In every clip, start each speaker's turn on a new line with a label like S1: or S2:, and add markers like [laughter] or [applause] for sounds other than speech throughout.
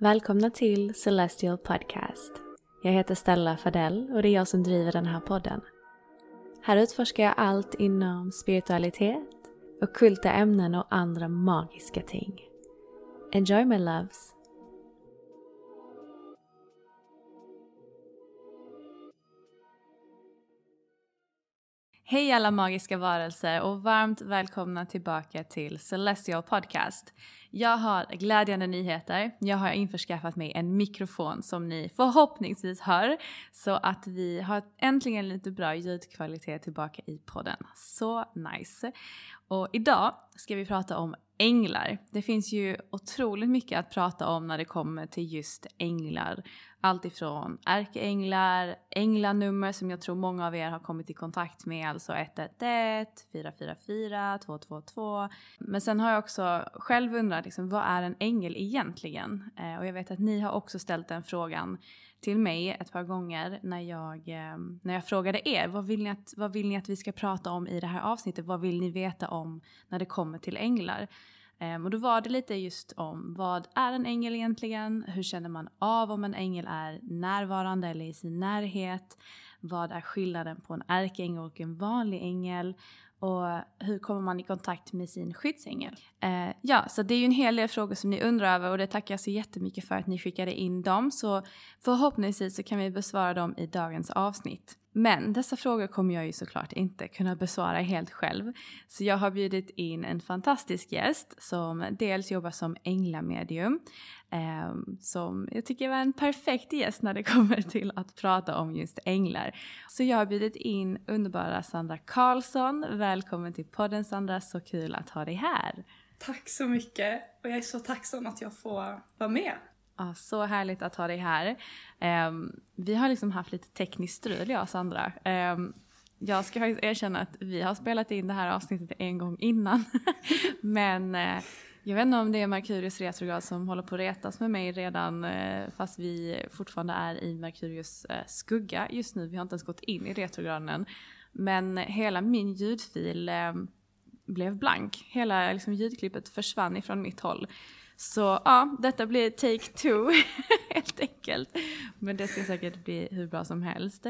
S1: Välkomna till Celestial Podcast. Jag heter Stella Fadell och det är jag som driver den här podden. Här utforskar jag allt inom spiritualitet, ockulta ämnen och andra magiska ting. Enjoy my loves! Hej alla magiska varelser och varmt välkomna tillbaka till Celestial Podcast. Jag har glädjande nyheter. Jag har införskaffat mig en mikrofon som ni förhoppningsvis hör så att vi har äntligen lite bra ljudkvalitet tillbaka i podden. Så nice! Och idag ska vi prata om änglar. Det finns ju otroligt mycket att prata om när det kommer till just änglar. Allt ifrån ärkeänglar, änglanummer som jag tror många av er har kommit i kontakt med, alltså 111, 444, 222. Men sen har jag också själv undrat liksom, vad är en ängel egentligen? Eh, och jag vet att ni har också ställt den frågan till mig ett par gånger när jag, ehm, när jag frågade er vad vill, ni att, vad vill ni att vi ska prata om i det här avsnittet? Vad vill ni veta om när det kommer till änglar? Ehm, och då var det lite just om vad är en ängel egentligen? Hur känner man av om en ängel är närvarande eller i sin närhet? Vad är skillnaden på en ärkeängel och en vanlig ängel? Och hur kommer man i kontakt med sin skyddsängel? Eh, ja, så det är ju en hel del frågor som ni undrar över och det tackar jag så jättemycket för att ni skickade in dem. Så förhoppningsvis så kan vi besvara dem i dagens avsnitt. Men dessa frågor kommer jag ju såklart inte kunna besvara helt själv. Så jag har bjudit in en fantastisk gäst som dels jobbar som änglamedium. Eh, som jag tycker var en perfekt gäst när det [laughs] kommer till att prata om just änglar. Så jag har bjudit in underbara Sandra Karlsson. Välkommen till podden Sandra, så kul att ha dig här.
S2: Tack så mycket och jag är så tacksam att jag får vara med.
S1: Ja, så härligt att ha dig här. Um, vi har liksom haft lite tekniskt strul jag och Sandra. Um, jag ska faktiskt erkänna att vi har spelat in det här avsnittet en gång innan. [laughs] Men uh, jag vet inte om det är Merkurius retrograd som håller på att retas med mig redan uh, fast vi fortfarande är i Merkurius uh, eh, skugga just nu. Vi har inte ens gått in i retrograden än. Men hela min ljudfil ehm, blev blank. Hela liksom, ljudklippet försvann ifrån mitt håll. Så ja, detta blir take two [laughs] helt enkelt. Men det ska säkert bli hur bra som helst.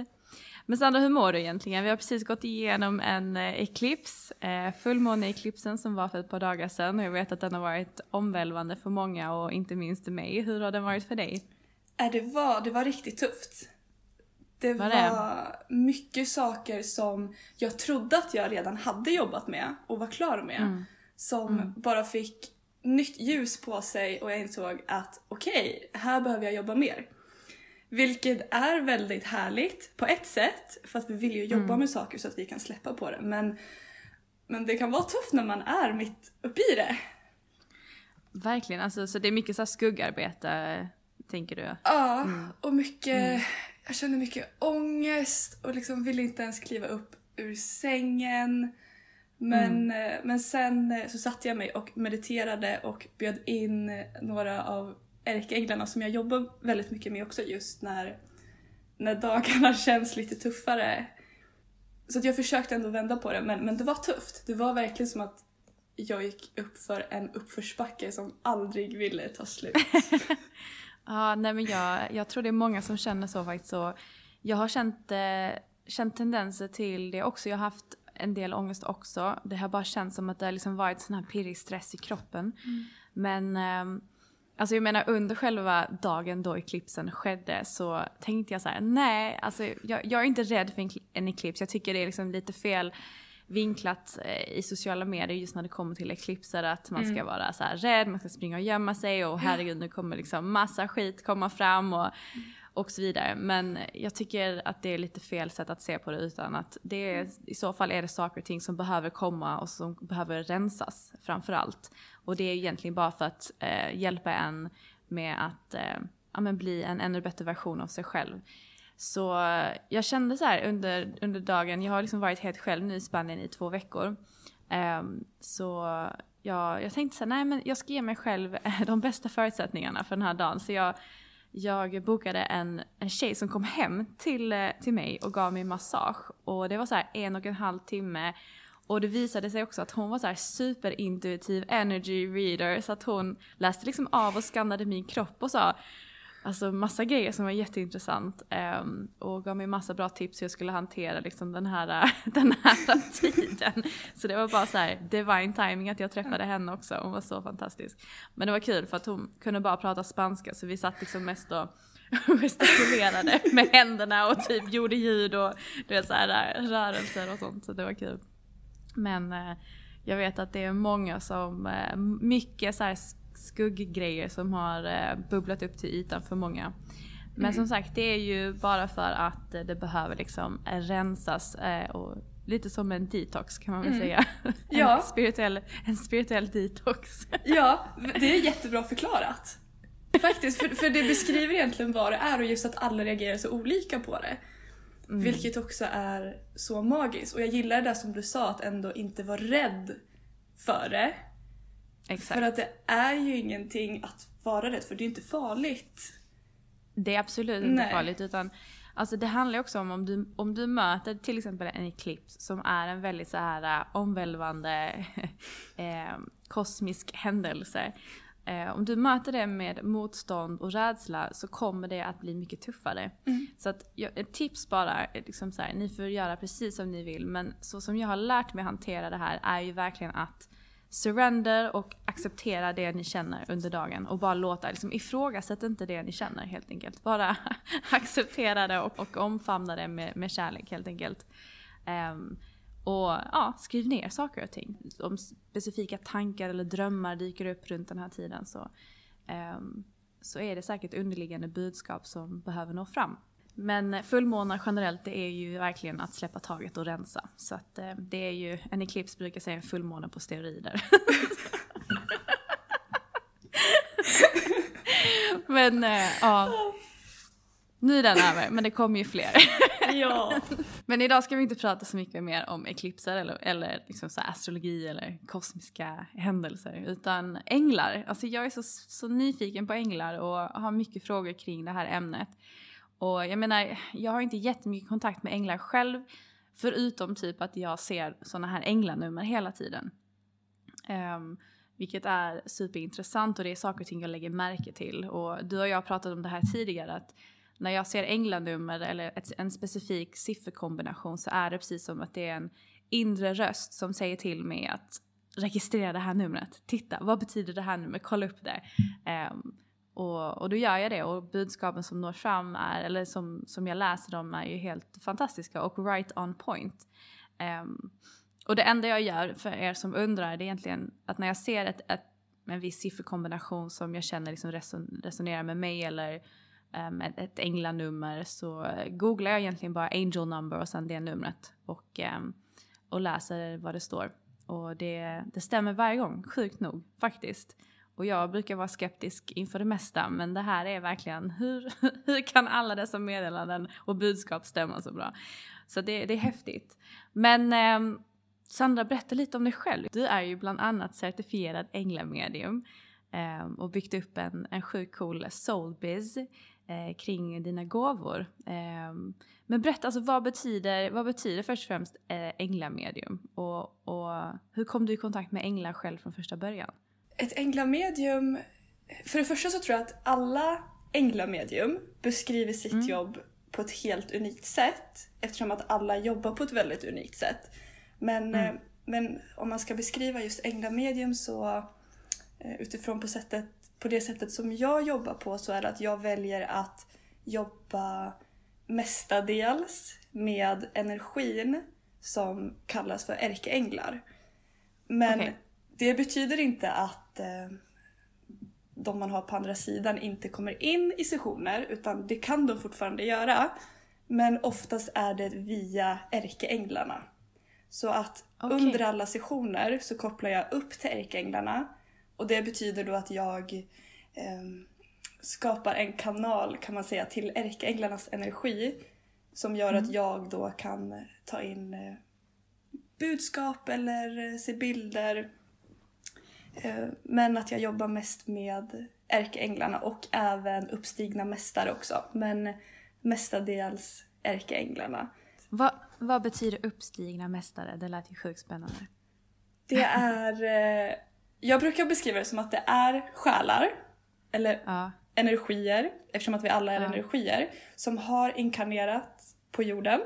S1: Men Sandra, hur mår du egentligen? Vi har precis gått igenom en eh, eklips, eh, fullmåneeklipsen som var för ett par dagar sedan och jag vet att den har varit omvälvande för många och inte minst mig. Hur har den varit för dig?
S2: Äh, det var, det var riktigt tufft. Det var, var mycket saker som jag trodde att jag redan hade jobbat med och var klar med. Mm. Som mm. bara fick nytt ljus på sig och jag insåg att okej, okay, här behöver jag jobba mer. Vilket är väldigt härligt på ett sätt för att vi vill ju jobba mm. med saker så att vi kan släppa på det. Men, men det kan vara tufft när man är mitt uppe i det.
S1: Verkligen, alltså, så det är mycket så skuggarbete tänker du?
S2: Ja, mm. och mycket, mm. jag känner mycket ångest och liksom vill inte ens kliva upp ur sängen. Men, mm. men sen så satte jag mig och mediterade och bjöd in några av ärkeänglarna som jag jobbar väldigt mycket med också just när, när dagarna [laughs] känns lite tuffare. Så att jag försökte ändå vända på det men, men det var tufft. Det var verkligen som att jag gick upp för en uppförsbacke som aldrig ville ta slut. [laughs]
S1: ja, nej men jag, jag tror det är många som känner så faktiskt. Så jag har känt, eh, känt tendenser till det också. Jag har haft en del ångest också. Det har bara känts som att det har liksom varit sån här pirrig stress i kroppen. Mm. Men eh, Alltså jag menar under själva dagen då eklipsen skedde så tänkte jag så här: nej, alltså jag, jag är inte rädd för en eklips. Jag tycker det är liksom lite fel vinklat eh, i sociala medier just när det kommer till eklipser att man ska mm. vara så här rädd, man ska springa och gömma sig och herregud nu kommer liksom massa skit komma fram och, och så vidare. Men jag tycker att det är lite fel sätt att se på det utan att det är, i så fall är det saker och ting som behöver komma och som behöver rensas framför allt. Och det är egentligen bara för att eh, hjälpa en med att eh, ja, men bli en ännu bättre version av sig själv. Så eh, jag kände så här under, under dagen, jag har liksom varit helt själv nu i Spanien i två veckor. Eh, så jag, jag tänkte så här, nej men jag ska ge mig själv [laughs] de bästa förutsättningarna för den här dagen. Så jag, jag bokade en, en tjej som kom hem till, eh, till mig och gav mig massage. Och det var så här en och en halv timme. Och det visade sig också att hon var så här superintuitiv energy reader. Så att hon läste liksom av och skannade min kropp och sa Alltså massa grejer som var jätteintressant um, och gav mig massa bra tips hur jag skulle hantera liksom den här, [laughs] den här tiden. Så det var bara så här divine timing att jag träffade henne också, hon var så fantastisk. Men det var kul för att hon kunde bara prata spanska så vi satt liksom mest och [laughs] gestikulerade med händerna och typ gjorde ljud och du vet så här, rörelser och sånt så det var kul. Men uh, jag vet att det är många som, uh, mycket så här skugggrejer som har eh, bubblat upp till ytan för många. Men mm. som sagt, det är ju bara för att det behöver liksom rensas eh, och lite som en detox kan man väl mm. säga. [laughs] Ja. en, spirituell, en spirituell detox. [laughs]
S2: ja, det är jättebra förklarat. Faktiskt, för, för det beskriver egentligen vad det är och just att alla reagerar så olika på det. Mm. Vilket också är så magiskt. Och jag gillar det som du sa, att ändå inte vara rädd för det. Exakt. För att det är ju ingenting att vara rädd för, det är inte farligt.
S1: Det är absolut inte Nej. farligt utan Alltså det handlar också om om du, om du möter till exempel en eklips som är en väldigt så här äh, omvälvande [laughs] eh, kosmisk händelse. Eh, om du möter det med motstånd och rädsla så kommer det att bli mycket tuffare. Mm. Så att, ett tips bara, liksom så här, ni får göra precis som ni vill men så som jag har lärt mig hantera det här är ju verkligen att surrender och acceptera det ni känner under dagen och bara låta, liksom ifrågasätt inte det ni känner helt enkelt. Bara [laughs] acceptera det och, och omfamna det med, med kärlek helt enkelt. Um, och ja, skriv ner saker och ting. Om specifika tankar eller drömmar dyker upp runt den här tiden så, um, så är det säkert underliggande budskap som behöver nå fram. Men fullmånar generellt det är ju verkligen att släppa taget och rensa. Så att eh, det är ju, en eklips brukar säga en fullmåne på steroider. [laughs] Men eh, ja, nu är den över, men det kommer ju fler. [laughs] ja. Men idag ska vi inte prata så mycket mer om eklipser eller, eller liksom så astrologi eller kosmiska händelser. Utan änglar. Alltså jag är så, så nyfiken på änglar och har mycket frågor kring det här ämnet. Och jag menar, jag har inte jättemycket kontakt med änglar själv. Förutom typ att jag ser såna här änglanummer hela tiden. Um, vilket är superintressant och det är saker och ting jag lägger märke till. Och du och jag har pratat om det här tidigare att när jag ser Englandnummer eller ett, en specifik sifferkombination så är det precis som att det är en inre röst som säger till mig att registrera det här numret. Titta, vad betyder det här numret? Kolla upp det. Um, och, och då gör jag det och budskapen som når fram är, eller som, som jag läser dem är ju helt fantastiska och right on point. Um, och det enda jag gör för er som undrar det är egentligen att när jag ser ett, ett, en viss sifferkombination som jag känner liksom reson, resonerar med mig eller um, ett, ett änglanummer så googlar jag egentligen bara angel number och sen det numret och, um, och läser vad det står. Och det, det stämmer varje gång, sjukt nog faktiskt. Och jag brukar vara skeptisk inför det mesta men det här är verkligen [laughs] hur, hur kan alla dessa meddelanden och budskap stämma så bra? Så det, det är häftigt. Men um, Sandra, berätta lite om dig själv. Du är ju bland annat certifierad änglamedium eh, och byggt upp en, en sjukt cool soulbiz eh, kring dina gåvor. Eh, men berätta, alltså, vad, betyder, vad betyder först och främst eh, änglamedium? Och, och hur kom du i kontakt med änglar själv från första början?
S2: Ett änglamedium... För det första så tror jag att alla änglamedium beskriver sitt mm. jobb på ett helt unikt sätt eftersom att alla jobbar på ett väldigt unikt sätt. Men, mm. Eh, men om man ska beskriva just änglamedium så eh, utifrån på, sättet, på det sättet som jag jobbar på så är det att jag väljer att jobba mestadels med energin som kallas för ärkeänglar. Men okay. det betyder inte att eh, de man har på andra sidan inte kommer in i sessioner utan det kan de fortfarande göra. Men oftast är det via ärkeänglarna. Så att okay. under alla sessioner så kopplar jag upp till ärkeänglarna och det betyder då att jag eh, skapar en kanal kan man säga till ärkeänglarnas energi som gör mm. att jag då kan ta in eh, budskap eller eh, se bilder. Eh, men att jag jobbar mest med ärkeänglarna och även uppstigna mästare också. Men mestadels ärkeänglarna.
S1: Vad, vad betyder uppstigna mästare? Det lät ju sjukt spännande.
S2: Det är... Eh, jag brukar beskriva det som att det är själar, eller ja. energier, eftersom att vi alla är ja. energier, som har inkarnerat på jorden.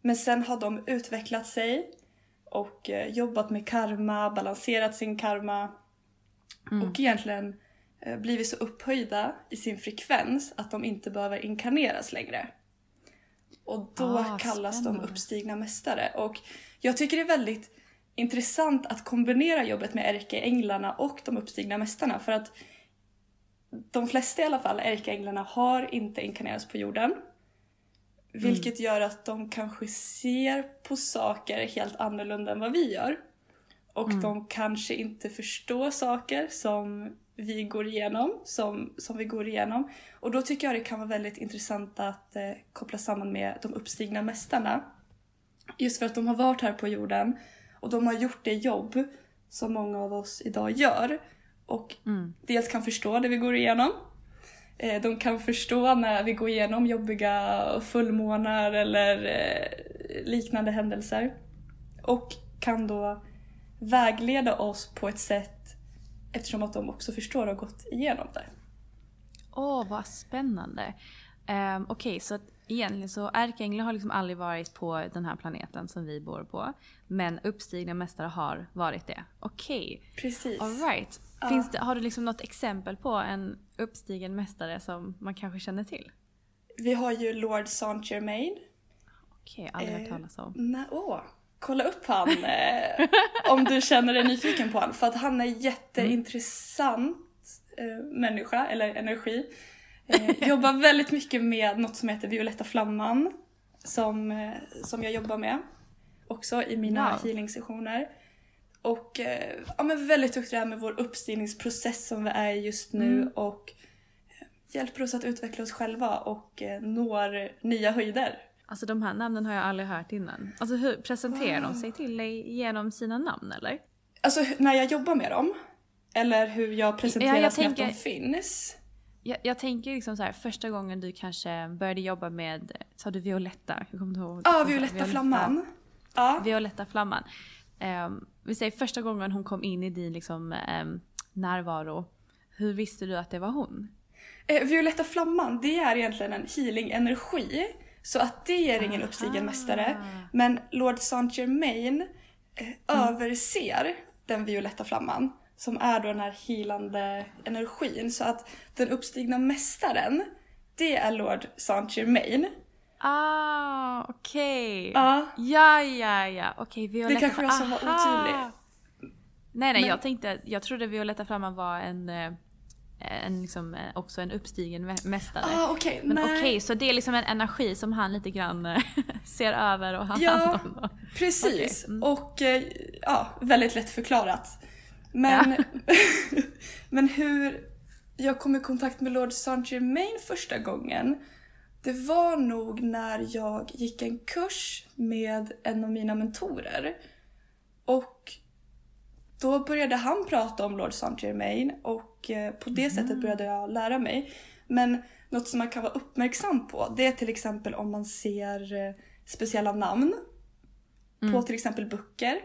S2: Men sen har de utvecklat sig och eh, jobbat med karma, balanserat sin karma mm. och egentligen eh, blivit så upphöjda i sin frekvens att de inte behöver inkarneras längre. Och då ah, kallas spännande. de uppstigna mästare. Och jag tycker det är väldigt intressant att kombinera jobbet med ärkeänglarna och de uppstigna mästarna för att de flesta i alla fall, ärkeänglarna, har inte inkarnerats på jorden. Vilket mm. gör att de kanske ser på saker helt annorlunda än vad vi gör. Och mm. de kanske inte förstår saker som vi går igenom, som, som vi går igenom. Och då tycker jag det kan vara väldigt intressant att eh, koppla samman med de uppstigna mästarna. Just för att de har varit här på jorden och de har gjort det jobb som många av oss idag gör. Och mm. dels kan förstå det vi går igenom. Eh, de kan förstå när vi går igenom jobbiga fullmånar eller eh, liknande händelser. Och kan då vägleda oss på ett sätt Eftersom att de också förstår och har gått igenom det.
S1: Åh, oh, vad spännande. Um, Okej, okay, så egentligen så ärkeänglar har liksom aldrig varit på den här planeten som vi bor på. Men uppstigna mästare har varit det. Okej. Okay.
S2: Precis.
S1: All right. Finns det, har du liksom något exempel på en uppstigen mästare som man kanske känner till?
S2: Vi har ju Lord Saint Germain.
S1: Okej, okay, aldrig hört eh, talas om.
S2: Nej, åh kolla upp han eh, om du känner dig nyfiken på honom. För att han är jätteintressant eh, människa, eller energi. Eh, jobbar väldigt mycket med något som heter Violetta Flamman. Som, eh, som jag jobbar med också i mina wow. healing-sessioner. Och eh, ja, men väldigt duktig med vår uppstigningsprocess som vi är i just nu mm. och eh, hjälper oss att utveckla oss själva och eh, når nya höjder.
S1: Alltså de här namnen har jag aldrig hört innan. Alltså hur presenterar wow. de sig till dig genom sina namn eller?
S2: Alltså när jag jobbar med dem? Eller hur jag presenteras ja, jag tänker, med att de finns?
S1: Jag, jag, tänker liksom så här, första gången du kanske började jobba med, sa du Violetta?
S2: Jag kommer ihåg. Ja, Violetta, Violetta Flamman.
S1: Ja. Violetta Flamman. Um, vi säger första gången hon kom in i din liksom, um, närvaro. Hur visste du att det var hon?
S2: Eh, Violetta Flamman, det är egentligen en healing-energi så att det är ingen uppstigen mästare. Men Lord Saint Germain eh, mm. överser den violetta flamman som är då den här healande energin. Så att den uppstigna mästaren, det är Lord Saint Germain.
S1: Ah, okej. Okay. Ah. Ja, ja, ja. Okej, okay, Violetta...
S2: Det kanske jag som var otydlig.
S1: Nej, nej, Men... jag tänkte, jag trodde Violetta Flamman var en eh, en, liksom, eh, också en uppstigen mästare.
S2: Ah, okay.
S1: Men okej, okay, så det är liksom en energi som han lite grann eh, [laughs] ser över och har
S2: ja, hand om. precis. Okay. Mm. Och eh, ja, väldigt lätt förklarat. Men, ja. [laughs] men hur jag kom i kontakt med Lord Saint Germain första gången det var nog när jag gick en kurs med en av mina mentorer. Och då började han prata om Lord Saint Germain och eh, på det mm. sättet började jag lära mig. Men något som man kan vara uppmärksam på det är till exempel om man ser eh, speciella namn mm. på till exempel böcker.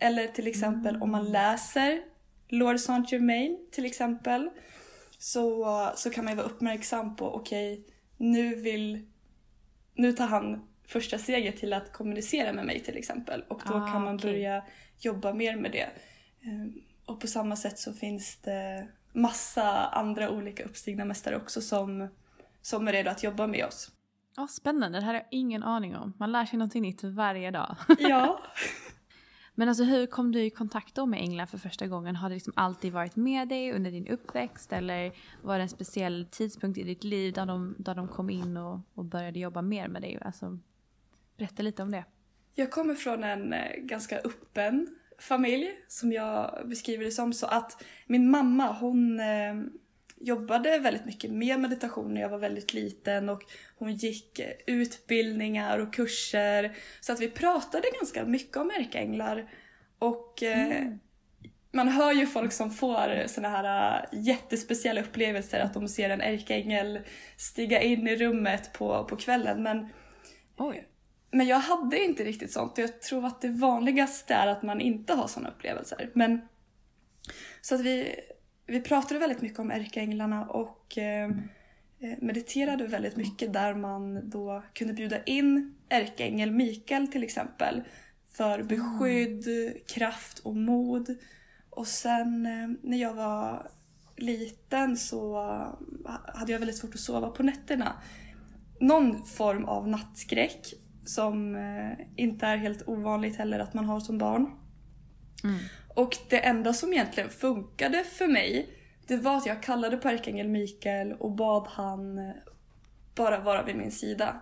S2: Eller till exempel mm. om man läser Lord Saint Germain till exempel. Så, så kan man ju vara uppmärksam på okej, okay, nu vill... Nu tar han första steget till att kommunicera med mig till exempel. Och då ah, kan man okay. börja jobba mer med det. Och på samma sätt så finns det massa andra olika uppstigna mästare också som, som är redo att jobba med oss.
S1: Oh, spännande, det här har jag ingen aning om. Man lär sig någonting nytt varje dag. [laughs]
S2: Ja. [laughs]
S1: Men alltså hur kom du i kontakt då med änglar för första gången? Har det liksom alltid varit med dig under din uppväxt eller var det en speciell tidpunkt i ditt liv där de, där de kom in och, och började jobba mer med dig? Alltså, berätta lite om det.
S2: Jag kommer från en eh, ganska öppen familj som jag beskriver det som. Så att min mamma hon eh, jobbade väldigt mycket med meditation när jag var väldigt liten och hon gick utbildningar och kurser. Så att vi pratade ganska mycket om ärkeänglar. Och eh, mm. man hör ju folk som får såna här uh, jättespeciella upplevelser att de ser en ärkeängel stiga in i rummet på, på kvällen. Men,
S1: Oj.
S2: Men jag hade inte riktigt sånt jag tror att det vanligaste är att man inte har såna upplevelser. Men, så att vi vi pratade väldigt mycket om ärkeänglarna och eh, eh, mediterade väldigt mycket där man då kunde bjuda in ärkeängel Mikael till exempel för beskydd, kraft och mod. Och sen eh, när jag var liten så hade jag väldigt svårt att sova på nätterna. Någon form av nattskräck som inte är helt ovanligt heller att man har som barn. Mm. Och det enda som egentligen funkade för mig det var att jag kallade på ärkeängel Mikael och bad han eh, bara vara vid min sida.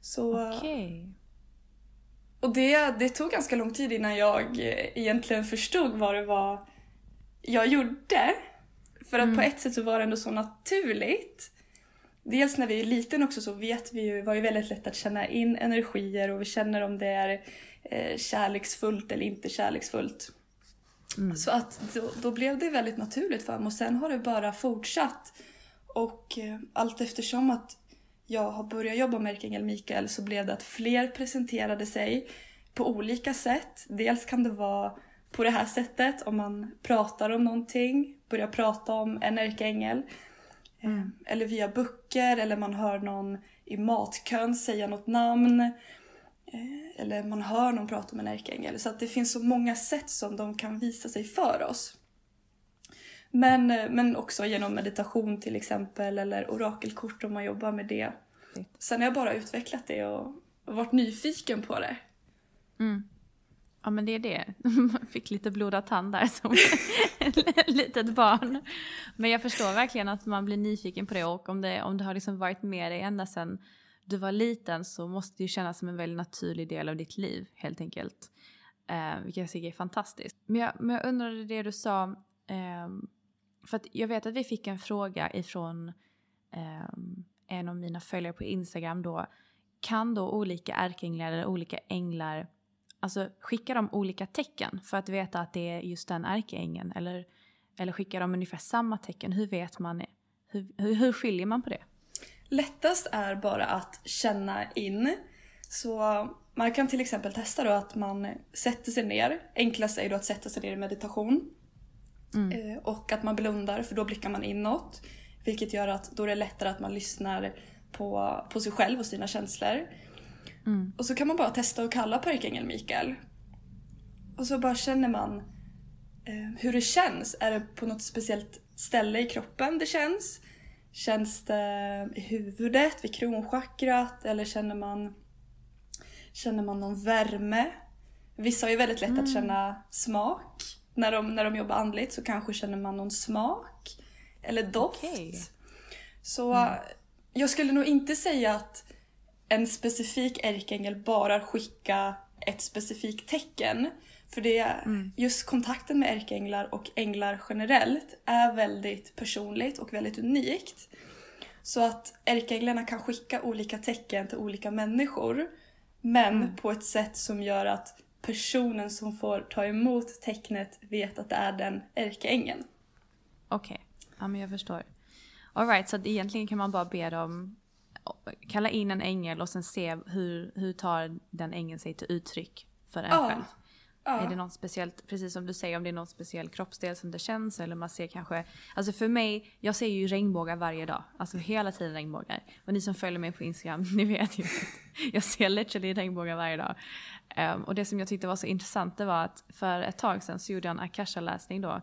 S2: Så...
S1: Okay.
S2: Och det, det tog ganska lång tid innan jag eh, egentligen förstod vad det var jag gjorde. För att mm. på ett sätt så var det ändå så naturligt. Dels när vi är liten också så vet vi ju, var ju väldigt lätt att känna in energier och vi känner om det är eh, kärleksfullt eller inte kärleksfullt. Mm. Så att då, då, blev det väldigt naturligt för mig och sen har det bara fortsatt. Och eh, allt eftersom att jag har börjat jobba med Erkengel Mikael så blev det att fler presenterade sig på olika sätt. Dels kan det vara på det här sättet om man pratar om någonting, börjar prata om en ärkeängel. Mm. Eller via böcker eller man hör någon i matkön säga något namn. Eh, eller man hör någon prata om en ärkeängel. Så att det finns så många sätt som de kan visa sig för oss. Men, eh, men också genom meditation till exempel eller orakelkort om man jobbar med det. Sen har jag bara utvecklat det och, varit nyfiken på det.
S1: Mm. Ja men det är det. [laughs] Man fick lite blodad tand där som [laughs] litet barn. Men jag förstår verkligen att man blir nyfiken på det och om det, om det har liksom varit med dig ända sedan du var liten så måste det ju kännas som en väldigt naturlig del av ditt liv helt enkelt. Eh, vilket jag tycker är fantastiskt. Men jag, men jag undrade det du sa, eh, för att jag vet att vi fick en fråga ifrån eh, en av mina följare på Instagram då. Kan då olika ärkeänglar eller olika änglar, alltså skickar de olika tecken för att veta att det är just den ärkeängeln? Eller, eller skickar de ungefär samma tecken? Hur vet man, hur, hur, hur skiljer man på det?
S2: Lättast är bara att känna in. Så man kan till exempel testa då att man sätter sig ner. Enklast är då att sätta sig ner i meditation. Mm. Eh, och att man blundar för då blickar man inåt. Vilket gör att då är det lättare att man lyssnar på, på sig själv och sina känslor. Mm. Och så kan man bara testa att kalla på ärkeängeln Mikael. Och så bara känner man eh, hur det känns. Är det på något speciellt ställe i kroppen det känns? Känns det i huvudet, vid kronchakrat eller känner man, känner man någon värme? Vissa har ju väldigt lätt mm. att känna smak. När de, när de jobbar andligt så kanske känner man någon smak. Eller doft. Okay. Så mm. jag skulle nog inte säga att en specifik ärkeängel bara skickar ett specifikt tecken. För det, mm. just kontakten med ärkeänglar och änglar generellt är väldigt personligt och väldigt unikt. Så att ärkeänglarna kan skicka olika tecken till olika människor. Men mm. på ett sätt som gör att personen som får ta emot tecknet vet att det är den ärkeängeln.
S1: Okej, okay. ja men jag förstår. Alright, så egentligen kan man bara be dem kalla in en ängel och sen se hur, hur tar den ängeln sig till uttryck för en ja. själv. Ja. Är det något speciellt, precis som du säger, om det är någon speciell kroppsdel som det känns eller man ser kanske, alltså för mig, jag ser ju regnbågar varje dag. Alltså hela tiden regnbågar. Och ni som följer mig på Instagram, [laughs] ni vet ju att jag ser literally regnbågar varje dag. Um, och det som jag tyckte var så intressant det var att för ett tag sedan så gjorde jag en akasha-läsning då.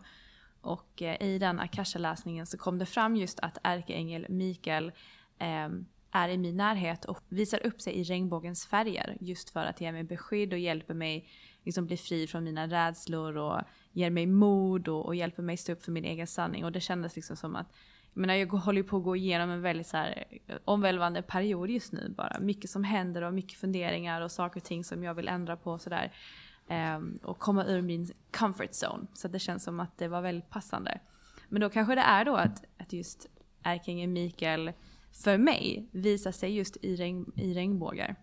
S1: Och uh, i den akasha-läsningen så kom det fram just att ärkeängel Mikael um, är i min närhet och visar upp sig i regnbågens färger just för att ge mig beskydd och hjälper mig liksom bli fri från mina rädslor och ger mig mod och, och hjälper mig stå upp för min egen sanning. Och det kändes liksom som att jag, menar, jag håller på att gå igenom en väldigt så här, eh, omvälvande period just nu bara. Mycket som händer och mycket funderingar och saker och ting som jag vill ändra på och sådär. Um, och komma ur min comfort zone. Så det känns som att det var väldigt passande. Men då kanske det är då att, att just ärkeängeln Mikael för mig visar sig just i, regn, i regnbågar.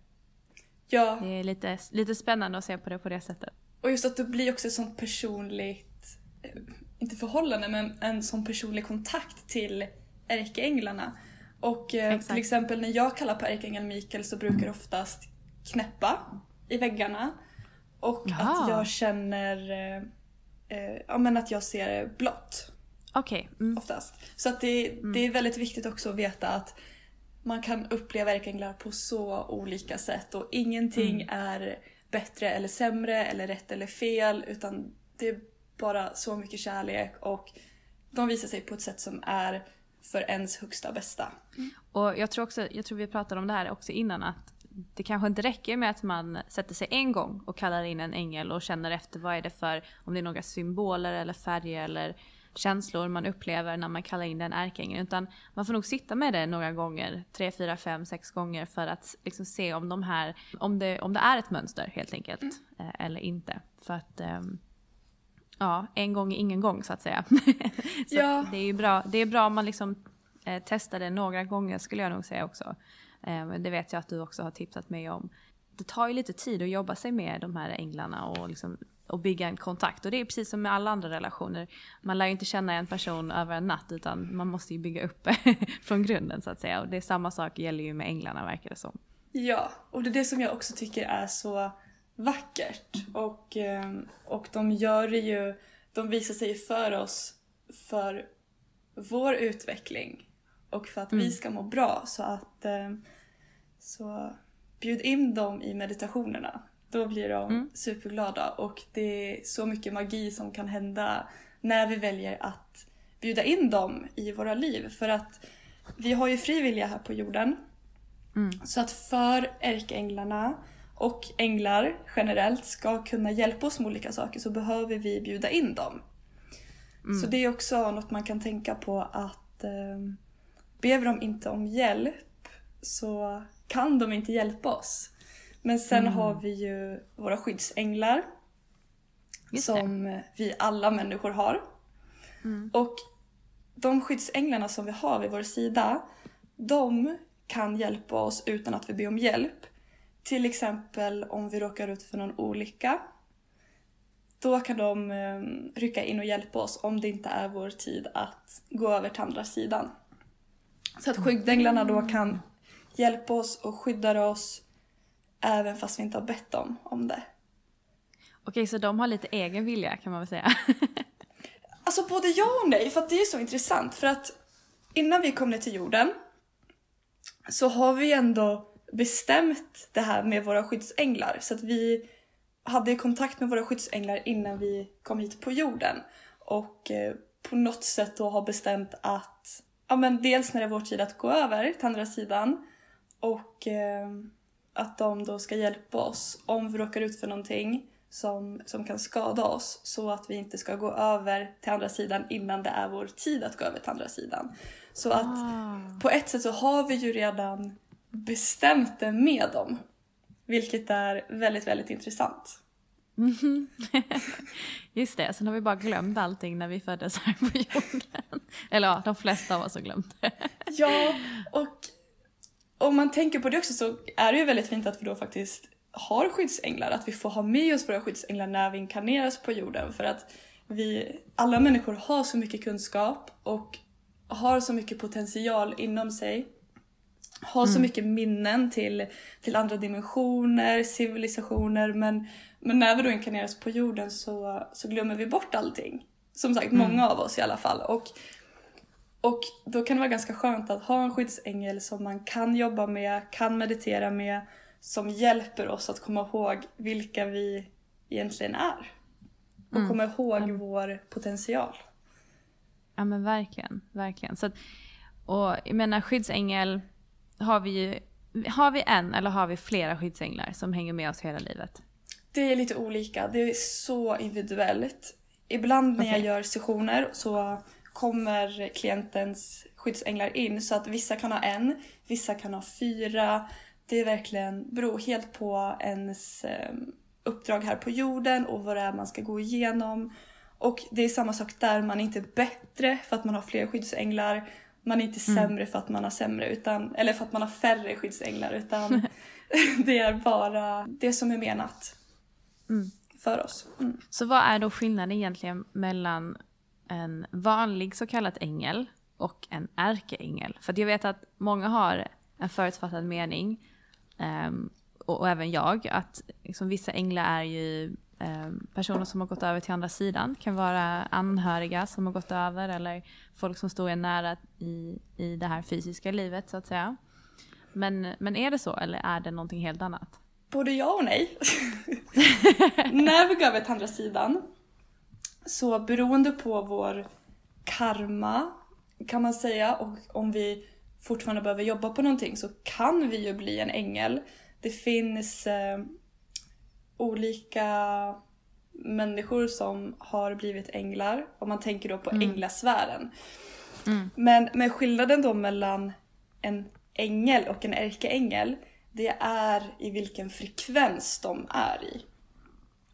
S1: Ja. Det är lite, lite spännande att se på det på det sättet.
S2: Och just att det blir också ett sånt personligt, eh, inte förhållande, men en sån personlig kontakt till ärkeänglarna. Och eh, till exempel när jag kallar på ärkeängeln Mikael så brukar det oftast knäppa i väggarna. Och Jaha. att jag känner eh, eh, ja, men att jag ser blått.
S1: Okej. Okay. Mm.
S2: Oftast. Så att det, mm. det är väldigt viktigt också att veta att man kan uppleva ärkeänglar på så olika sätt och ingenting mm. är bättre eller sämre eller rätt eller fel utan det är bara så mycket kärlek och de visar sig på ett sätt som är för ens högsta bästa.
S1: Mm. Och jag tror också, jag tror vi pratade om det här också innan att det kanske inte räcker med att man sätter sig en gång och kallar in en ängel och känner efter vad är det för, om det är några symboler eller färger eller känslor man upplever när man kallar in den ärkeängeln. Utan man får nog sitta med det några gånger, tre, fyra, fem, sex gånger för att liksom se om, de här, om, det, om det är ett mönster helt enkelt. Mm. Eh, eller inte. För att um, ja, en gång är ingen gång så att säga. [laughs] så ja. det är ju bra, det är bra om man liksom eh, testar det några gånger skulle jag nog säga också. Eh, det vet jag att du också har tipsat mig om. Det tar ju lite tid att jobba sig med de här änglarna och liksom och bygga en kontakt. Och det är precis som med alla andra relationer. Man lär ju inte känna en person över en natt utan man måste ju bygga upp [laughs] från grunden så att säga. Och det är samma sak gäller ju med änglarna verkar det som.
S2: Ja, och det är det som jag också tycker är så vackert. Och, ehm, och de gör det ju, de visar sig för oss för vår utveckling och för att mm. vi ska må bra. Så att ehm, så bjud in dem i meditationerna. Då blir de mm. superglada och det är så mycket magi som kan hända när vi väljer att bjuda in dem i våra liv. För att vi har ju fri vilja här på jorden. Mm. Så att för ärkeänglarna och änglar generellt ska kunna hjälpa oss med olika saker så behöver vi bjuda in dem. Mm. Så det är också något man kan tänka på att eh, ber vi dem inte om hjälp så kan de inte hjälpa oss. Men sen mm. har vi ju våra skyddsänglar. Just som det. vi alla människor har. Mm. Och de skyddsänglarna som vi har vid vår sida, de kan hjälpa oss utan att vi ber om hjälp. Till exempel om vi råkar ut för någon olycka. Då kan de eh, rycka in och hjälpa oss om det inte är vår tid att gå över till andra sidan. Så att skyddänglarna då kan hjälpa oss och skydda oss Även fast vi inte har bett dem om det.
S1: Okej, så de har lite egen vilja kan man väl säga? [laughs]
S2: alltså både ja och nej, för det är så intressant. För att innan vi kom ner till jorden så har vi ändå bestämt det här med våra skyddsänglar. Så att vi hade kontakt med våra skyddsänglar innan vi kom hit på jorden. Och eh, på något sätt då har bestämt att ja, men dels när det är vår tid att gå över till andra sidan och eh, att de då ska hjälpa oss om vi råkar ut för någonting som, som kan skada oss så att vi inte ska gå över till andra sidan innan det är vår tid att gå över till andra sidan. Så att ah. på ett sätt så har vi ju redan bestämt det med dem. Vilket är väldigt, väldigt intressant.
S1: Mm. [laughs] Just det, sen har vi bara glömt allting när vi föddes här på jorden. [laughs] Eller ja, de flesta av oss har glömt det.
S2: ja, och om man tänker på det också så är det ju väldigt fint att vi då faktiskt har skyddsänglar, att vi får ha med oss våra skyddsänglar när vi inkarneras på jorden för att vi, alla människor har så mycket kunskap och har så mycket potential inom sig. Har så mm. mycket minnen till, till andra dimensioner, civilisationer men, men när vi då inkarneras på jorden så, så glömmer vi bort allting. Som sagt, mm. många av oss i alla fall. Och, och då kan det vara ganska skönt att ha en skyddsängel som man kan jobba med, kan meditera med, som hjälper oss att komma ihåg vilka vi egentligen är. Och mm. komma ihåg mm. vår potential.
S1: Ja men verkligen, verkligen. Så att, och jag menar skyddsängel har vi ju, har vi en eller har vi flera skyddsänglar som hänger med oss hela livet?
S2: Det är lite olika, det är så individuellt. Ibland när okay. jag gör sessioner så kommer klientens skyddsänglar in så att vissa kan ha en, vissa kan ha fyra. Det är verkligen beror helt på ens ehm, uppdrag här på jorden och vad det är man ska gå igenom. Och det är samma sak där, man är inte bättre för att man har fler skyddsänglar. Man är inte mm. sämre för att man har sämre, utan, eller för att man har färre skyddsänglar. Utan [laughs] det är bara det som är menat mm. för oss. Mm.
S1: Så vad är då skillnaden egentligen mellan en vanlig så kallad ängel och en ärkeängel? För jag vet att många har en förutfattad mening, um, och, och, även jag, att liksom, vissa änglar är ju um, personer som har gått över till andra sidan. kan vara anhöriga som har gått över eller folk som står en nära i, i det här fysiska livet så att säga. Men, men är det så eller är det någonting helt annat?
S2: Både ja och nej. [laughs] När vi går över till andra sidan så beroende på vår karma kan man säga och om vi fortfarande behöver jobba på någonting så kan vi ju bli en ängel. Det finns eh, olika människor som har blivit änglar om man tänker då på mm. änglasfären. Mm. Men, men skillnaden då mellan en ängel och en ärkeängel det är i vilken frekvens de är i.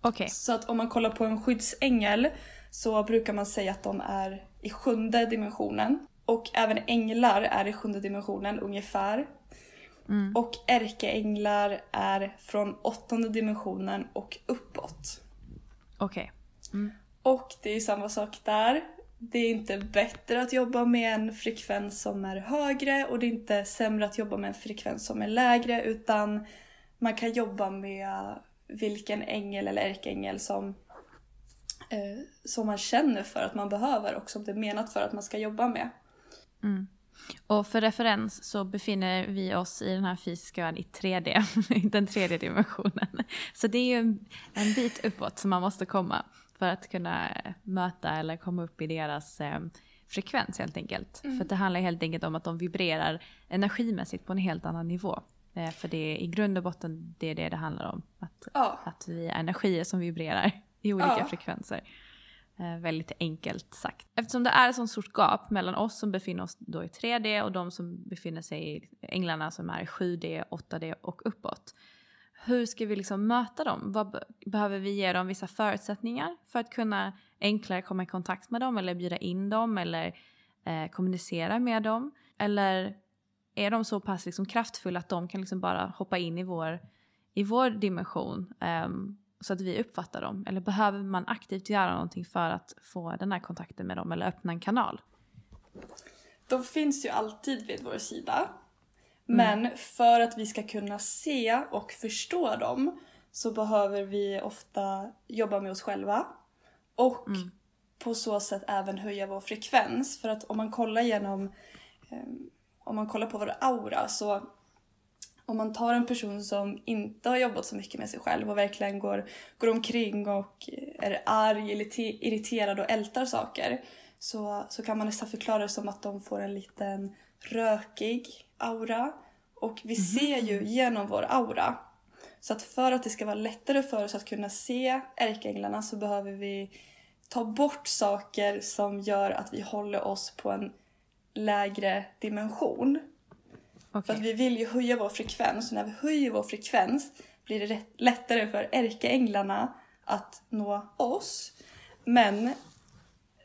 S1: Okay.
S2: Så att om man kollar på en skyddsängel så brukar man säga att de är i sjunde dimensionen. Och även änglar är i sjunde dimensionen ungefär. Mm. Och ärkeänglar är från åttonde dimensionen och uppåt.
S1: Okej. Okay. Mm.
S2: Och det är samma sak där. Det är inte bättre att jobba med en frekvens som är högre och det är inte sämre att jobba med en frekvens som är lägre utan man kan jobba med vilken ängel eller ärkeängel som, eh, som man känner för att man behöver och som det är menat för att man ska jobba med.
S1: Mm. Och för referens så befinner vi oss i den här fysiska världen i 3D, den tredje dimensionen. Så det är ju en, en bit uppåt som man måste komma för att kunna möta eller komma upp i deras eh, frekvens helt enkelt. Mm. För det handlar helt enkelt om att de vibrerar energimässigt på en helt annan nivå. Eh, för det är i grund och botten det är det det handlar om. Att, ja. att vi är energier som vibrerar i olika ja. frekvenser. Eh, väldigt enkelt sagt. Eftersom det är ett sånt stort gap mellan oss som befinner oss då i 3D och de som befinner sig i änglarna som är i 7D, 8D och uppåt. Hur ska vi liksom möta dem? Vad, behöver vi ge dem vissa förutsättningar för att kunna enklare komma i kontakt med dem eller bjuda in dem eller eh, kommunicera med dem? Eller är de så pass liksom kraftfulla att de kan liksom bara hoppa in i vår, i vår dimension um, så att vi uppfattar dem? Eller behöver man aktivt göra någonting för att få den här kontakten med dem eller öppna en kanal?
S2: De finns ju alltid vid vår sida. Mm. Men för att vi ska kunna se och förstå dem så behöver vi ofta jobba med oss själva. Och mm. på så sätt även höja vår frekvens. För att om man kollar genom um, om man kollar på vår aura så om man tar en person som inte har jobbat så mycket med sig själv och verkligen går, går omkring och är arg, irriterad och ältar saker så, så kan man nästan förklara det som att de får en liten rökig aura. Och vi -hmm. ser ju genom vår aura. Så att för att det ska vara lättare för oss att kunna se ärkeänglarna så behöver vi ta bort saker som gör att vi håller oss på en lägre dimension. Okay. För att vi vill ju höja vår frekvens och när vi höjer vår frekvens blir det lättare för ärkeänglarna att nå oss. Men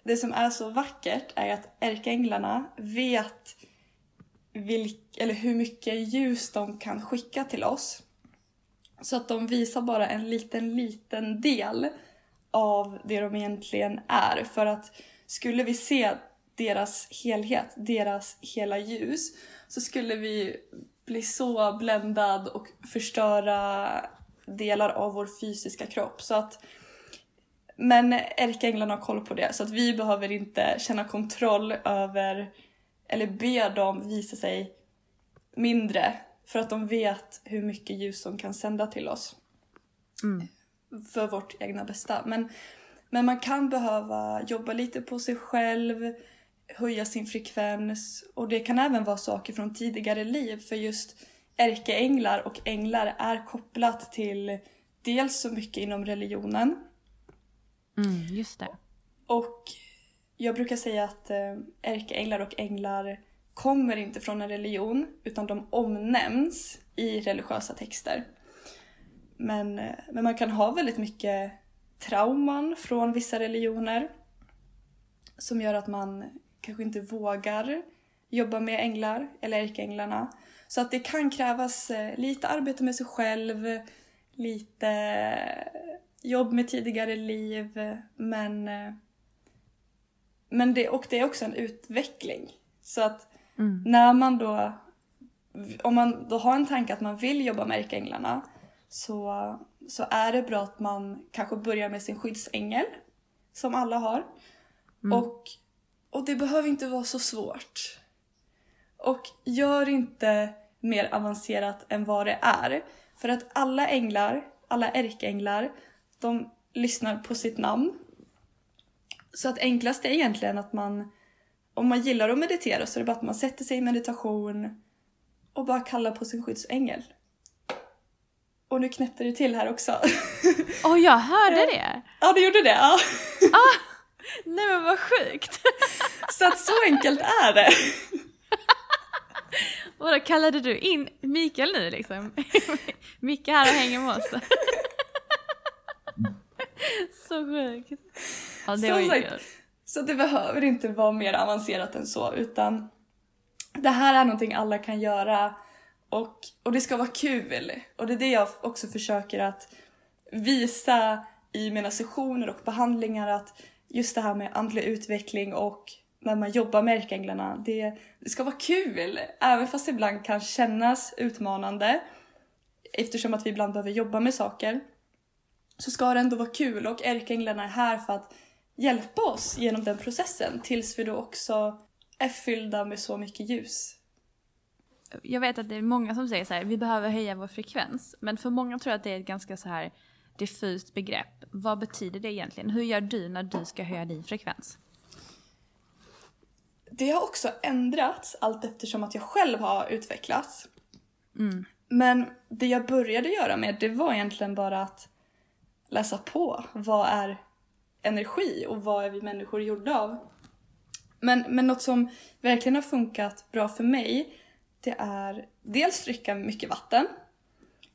S2: det som är så vackert är att ärkeänglarna vet vilk, eller hur mycket ljus de kan skicka till oss. Så att de visar bara en liten, liten del av det de egentligen är. För att skulle vi se deras helhet, deras hela ljus, så skulle vi bli så bländad och förstöra delar av vår fysiska kropp. Så att, men ärkeänglarna har koll på det så att vi behöver inte känna kontroll över eller be dem visa sig mindre för att de vet hur mycket ljus de kan sända till oss. Mm. För vårt egna bästa. Men, men man kan behöva jobba lite på sig själv, höja sin frekvens och det kan även vara saker från tidigare liv för just ärkeänglar och änglar är kopplat till dels så mycket inom religionen.
S1: Mm, just det.
S2: Och jag brukar säga att eh, ärkeänglar och änglar kommer inte från en religion utan de omnämns i religiösa texter. Men, eh, men man kan ha väldigt mycket trauman från vissa religioner som gör att man kanske inte vågar jobba med änglar eller ärkeänglarna. Så att det kan krävas eh, lite arbete med sig själv, lite jobb med tidigare liv, men, men det, och det är också en utveckling. Så att mm. när man då, om man då har en tanke att man vill jobba med ärkeänglarna så, så är det bra att man kanske börjar med sin skyddsängel, som alla har. Mm. Och, och det behöver inte vara så svårt. Och gör inte mer avancerat än vad det är. För att alla änglar, alla ärkeänglar, de lyssnar på sitt namn. Så att enklast är egentligen att man, om man gillar att meditera så är det bara att man sätter sig i meditation och bara kallar på sin skyddsängel. Och nu knäppte det till här också.
S1: Åh, oh, jag hörde [laughs] det!
S2: Ja, du gjorde det? Ja.
S1: Ah, [laughs] nej men vad sjukt! [laughs]
S2: så att så enkelt är det. [laughs]
S1: Vadå, kallade du in Mikael nu liksom? [laughs] Micke här och hänger med oss. så sjukt. Ja, det så, var
S2: ju Så det behöver inte vara mer avancerat än så utan det här är någonting alla kan göra och, och det ska vara kul. Och det är det jag också försöker att visa i mina sessioner och behandlingar att just det här med andlig utveckling och när man jobbar med ärkeänglarna, det, det ska vara kul. Även fast det ibland kan kännas utmanande eftersom att vi ibland behöver jobba med saker så ska det ändå vara kul och ärkeänglarna är här för att hjälpa oss genom den processen tills vi då också är fyllda med så mycket ljus.
S1: Jag vet att det är många som säger så här, vi behöver höja vår frekvens. Men för många tror jag att det är ett ganska så här diffust begrepp. Vad betyder det egentligen? Hur gör du när du ska höja din frekvens?
S2: Det har också ändrats allt eftersom att jag själv har utvecklats. Mm. Men det jag började göra med det var egentligen bara att läsa på. Vad är energi och vad är vi människor gjorda av? Men, men något som verkligen har funkat bra för mig det är dels dricka mycket vatten.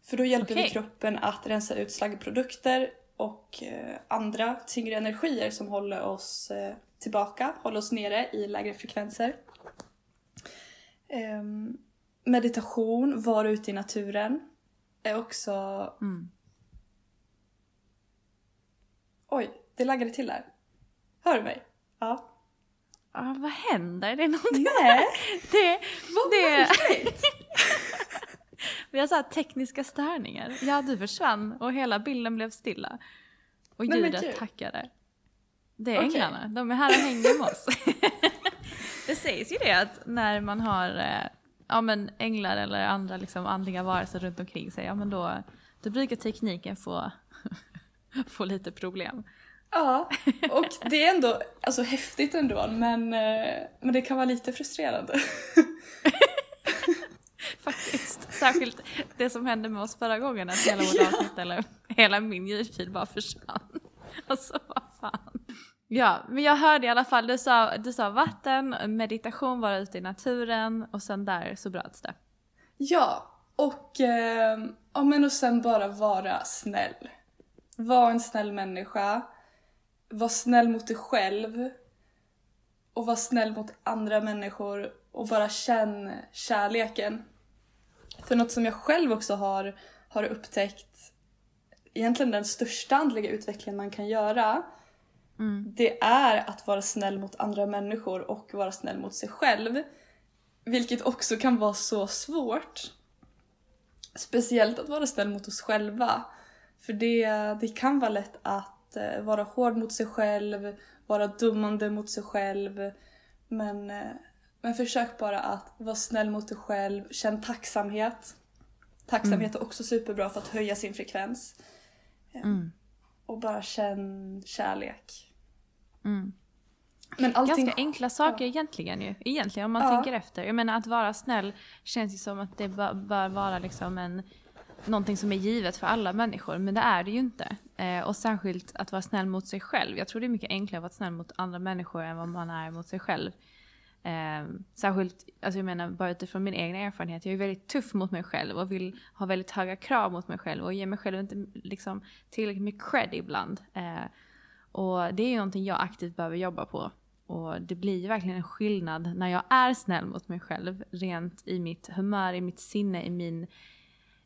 S2: För då hjälper okay. vi kroppen att rensa ut slaggprodukter och eh, andra tyngre energier som håller oss eh, tillbaka, håller oss nere i lägre frekvenser. Eh, meditation, vara ute i naturen är också mm. Oj, det laggade till där. Hör du mig? Ja.
S1: Ah, vad händer? Det är någonting
S2: Nej! [laughs]
S1: det,
S2: vad det... [laughs] [laughs]
S1: Vi har så tekniska störningar. Ja, du försvann och hela bilden blev stilla. Och ljudet tackade. Det är okay. änglarna, de är här och hänger med oss. [laughs] det sägs ju det att när man har eh, ja, men änglar eller andra liksom andliga varelser runt omkring sig, ja men då, då brukar tekniken få [laughs] få lite problem.
S2: Ja, och det är ändå alltså, häftigt ändå men, eh, men det kan vara lite frustrerande.
S1: Faktiskt. Särskilt det som hände med oss förra gången, att hela vårt avsnitt, eller hela min ljudfil bara försvann. Alltså vad fan. Ja, men jag hörde i alla fall, du sa, du sa vatten, meditation, vara ute i naturen och sen där så bröts det.
S2: Ja, och, eh, ja, men och sen bara vara snäll. Var en snäll människa. Var snäll mot dig själv. Och var snäll mot andra människor och bara känn kärleken. För något som jag själv också har, har upptäckt egentligen den största andliga utvecklingen man kan göra. Mm. Det är att vara snäll mot andra människor och vara snäll mot sig själv. Vilket också kan vara så svårt. Speciellt att vara snäll mot oss själva. För det, det kan vara lätt att eh, vara hård mot sig själv, vara dummande mot sig själv. Men, eh, men försök bara att vara snäll mot dig själv, känn tacksamhet. Tacksamhet mm. är också superbra för att höja sin frekvens. Eh, mm. Och bara känn kärlek.
S1: Mm. Men allting... Ganska enkla saker ja. egentligen ju. Egentligen om man ja. tänker efter. Jag menar att vara snäll känns ju som att det bör vara liksom en någonting som är givet för alla människor, men det är det ju inte. Eh, och särskilt att vara snäll mot sig själv. Jag tror det är mycket enklare att vara snäll mot andra människor än vad man är mot sig själv. Eh, särskilt, alltså jag menar bara utifrån min egen erfarenhet, jag är väldigt tuff mot mig själv och vill ha väldigt höga krav mot mig själv och ge mig själv inte liksom, tillräckligt med cred ibland. Eh, och det är ju någonting jag aktivt behöver jobba på. Och det blir ju verkligen en skillnad när jag är snäll mot mig själv, rent i mitt humör, i mitt sinne, i min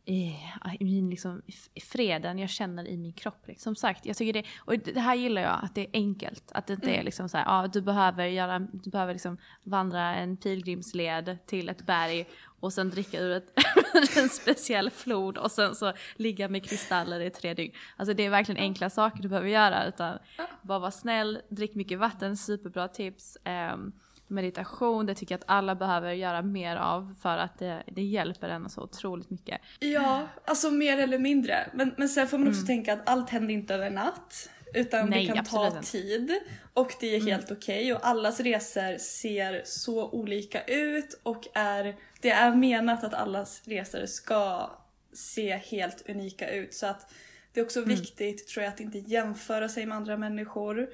S1: i, i min liksom, i freden jag känner i min kropp. Liksom. Som sagt, jag tycker det, och det här gillar jag, att det är enkelt. Att det inte mm. är liksom så här, ja, du behöver, göra, du behöver liksom vandra en pilgrimsled till ett berg och sen dricka ur ett, [laughs] en speciell flod och sen så ligga med kristaller i tre dygn. Alltså det är verkligen enkla saker du behöver göra. Utan bara vara snäll, drick mycket vatten, superbra tips. Um, meditation, det tycker jag att alla behöver göra mer av för att det, det hjälper en så otroligt mycket.
S2: Ja, alltså mer eller mindre. Men, men sen får man också mm. tänka att allt händer inte över natt. Utan Nej, det kan ta tid och det är mm. helt okej okay, och allas resor ser så olika ut och är, det är menat att allas resor ska se helt unika ut så att det är också mm. viktigt tror jag att inte jämföra sig med andra människor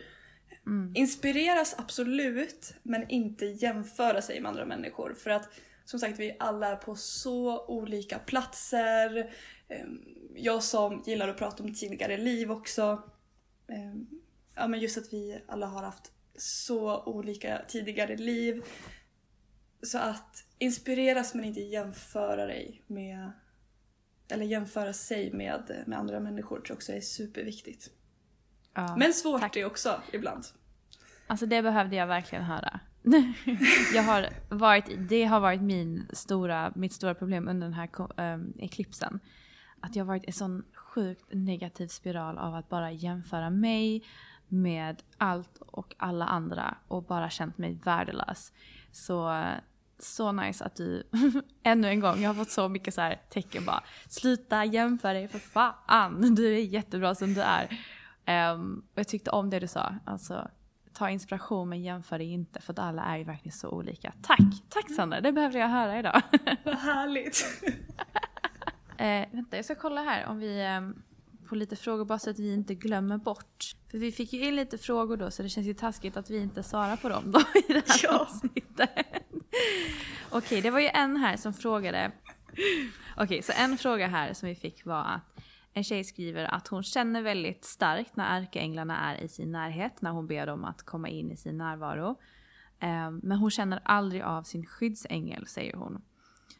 S2: Mm. Inspireras absolut, men inte jämföra sig med andra människor. För att som sagt, vi alla är på så olika platser. Ehm, jag som gillar att prata om tidigare liv också. Ehm, ja, men just att vi alla har haft så olika tidigare liv. Så att inspireras men inte jämföra dig med eller jämföra sig med, med andra människor tror jag också är superviktigt. Ja, Men svårt tack. det också ibland.
S1: Alltså det behövde jag verkligen höra. [laughs] jag har varit, det har varit min stora, mitt stora problem under den här um, eklipsen. Att jag har varit i en sån sjukt negativ spiral av att bara jämföra mig med allt och alla andra och bara känt mig värdelös. Så, så nice att du [laughs] ännu en gång, jag har fått så mycket så här tecken bara. Sluta jämföra dig för fan, du är jättebra som du är. Um, och jag tyckte om det du sa. Alltså, ta inspiration men jämför det inte för att alla är ju verkligen så olika. Tack! Tack Sandra, det behövde jag höra idag. [laughs]
S2: Vad härligt! [laughs]
S1: eh, vänta, jag ska kolla här om vi eh, på lite frågor bara så att vi inte glömmer bort. För vi fick ju in lite frågor då så det känns ju taskigt att vi inte svarar på dem då i det här ja. avsnittet. [laughs] Okej, okay, det var ju en här som frågade. Okej, okay, så en fråga här som vi fick var att en tjej skriver att hon känner väldigt starkt när ärkeänglarna är i sin närhet, när hon ber dem att komma in i sin närvaro. Ehm, men hon känner aldrig av sin skyddsängel, säger hon.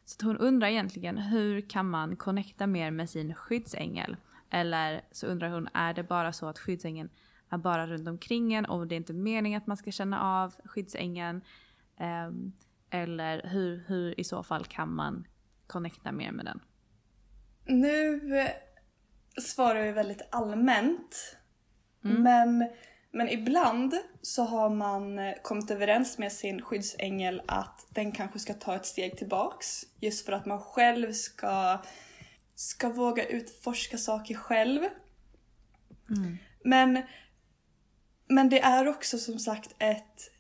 S1: Så hon undrar egentligen hur kan man connecta mer med sin skyddsängel? Eller så undrar hon, är det bara så att skyddsängeln är bara runt omkring en och det är inte meningen att man ska känna av skyddsängeln? Ehm, eller hur, hur i så fall kan man connecta mer med den?
S2: Nu svarar ju väldigt allmänt. Mm. Men, men ibland så har man kommit överens med sin skyddsängel att den kanske ska ta ett steg tillbaks. Just för att man själv ska, ska våga utforska saker själv. Mm. Men, men det är också som sagt ett,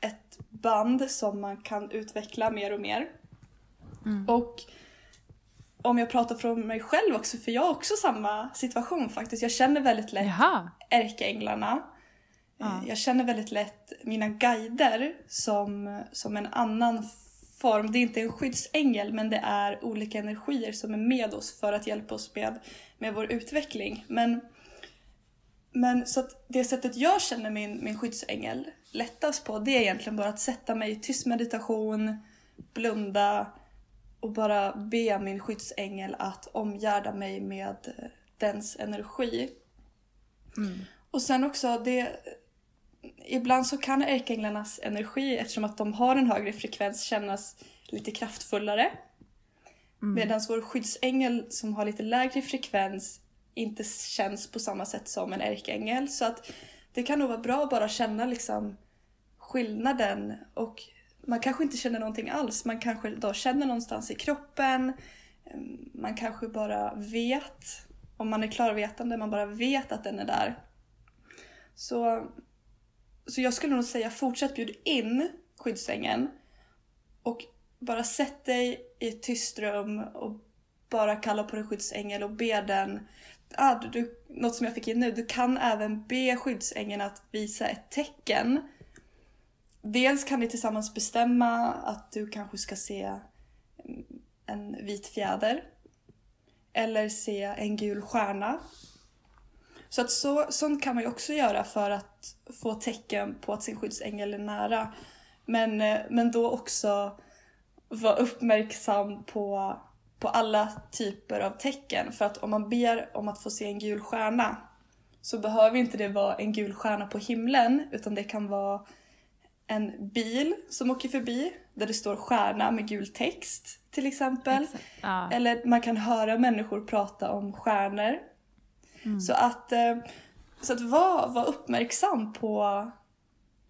S2: ett band som man kan utveckla mer och mer. Mm. Och om jag pratar från mig själv också, för jag har också samma situation faktiskt. Jag känner väldigt lätt ärkeänglarna. Ja. Jag känner väldigt lätt mina guider som, som en annan form. Det är inte en skyddsängel men det är olika energier som är med oss för att hjälpa oss med, med vår utveckling. Men, men så att det sättet jag känner min, min skyddsängel lättast på det är egentligen bara att sätta mig i tyst meditation, blunda och bara be min skyddsängel att omgärda mig med eh, dens energi. Mm. Och sen också, det, ibland så kan ärkeänglarnas energi, eftersom att de har en högre frekvens, kännas lite kraftfullare. Mm. Medan vår skyddsängel som har lite lägre frekvens inte känns på samma sätt som en ärkeängel. Så att det kan nog vara bra att bara känna liksom skillnaden och man kanske inte känner någonting alls. Man kanske då känner någonstans i kroppen. Ehm, man kanske bara vet, om man är klarvetande, man bara vet att den är där. Så, så jag skulle nog säga fortsätt bjud in skyddsängeln och bara sätt dig i ett tyst rum och bara kalla på din skyddsängel och be den ah, du, något som jag fick in nu, du kan även be skyddsängeln att visa ett tecken. Dels kan ni tillsammans bestämma att du kanske ska se mm, en vit fjäder. Eller se en gul stjärna. Så att så, sånt kan man ju också göra för att få tecken på att sin skyddsängel är nära. Men, eh, men då också vara uppmärksam på på alla typer av tecken. För att om man ber om att få se en gul stjärna så behöver inte det vara en gul stjärna på himlen utan det kan vara en bil som åker förbi där det står stjärna med gul text till exempel. Ja. Eller man kan höra människor prata om stjärnor. Mm. Så att, eh, så att vara var uppmärksam på,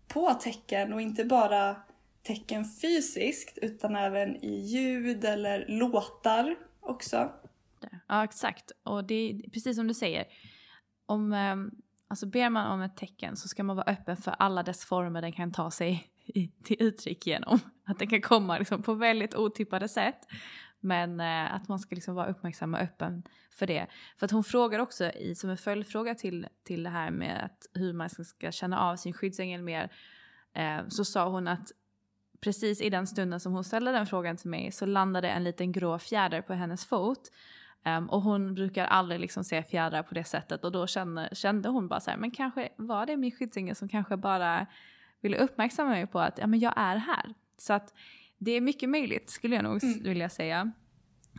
S2: på tecken och inte bara tecken fysiskt utan även i ljud eller låtar också.
S1: Ja exakt och det är precis som du säger. Om, ehm, alltså ber man om ett tecken så ska man vara öppen för alla dess former den kan ta sig till uttryck genom. Att den kan komma liksom på väldigt otippade sätt. Men eh, att man ska liksom vara uppmärksam och öppen för det. För att hon frågar också i, som en följdfråga till, till det här med att hur man ska känna av sin skyddsängel mer. Eh, så sa hon att precis i den stunden som hon ställde den frågan till mig så landade en liten grå fjäder på hennes fot. Um, och hon brukar aldrig liksom se fjädrar på det sättet och då kände, kände hon bara så här, men kanske var det min skyddsängel som kanske bara ville uppmärksamma mig på att ja, men jag är här. Så att det är mycket möjligt skulle jag nog mm. vilja säga.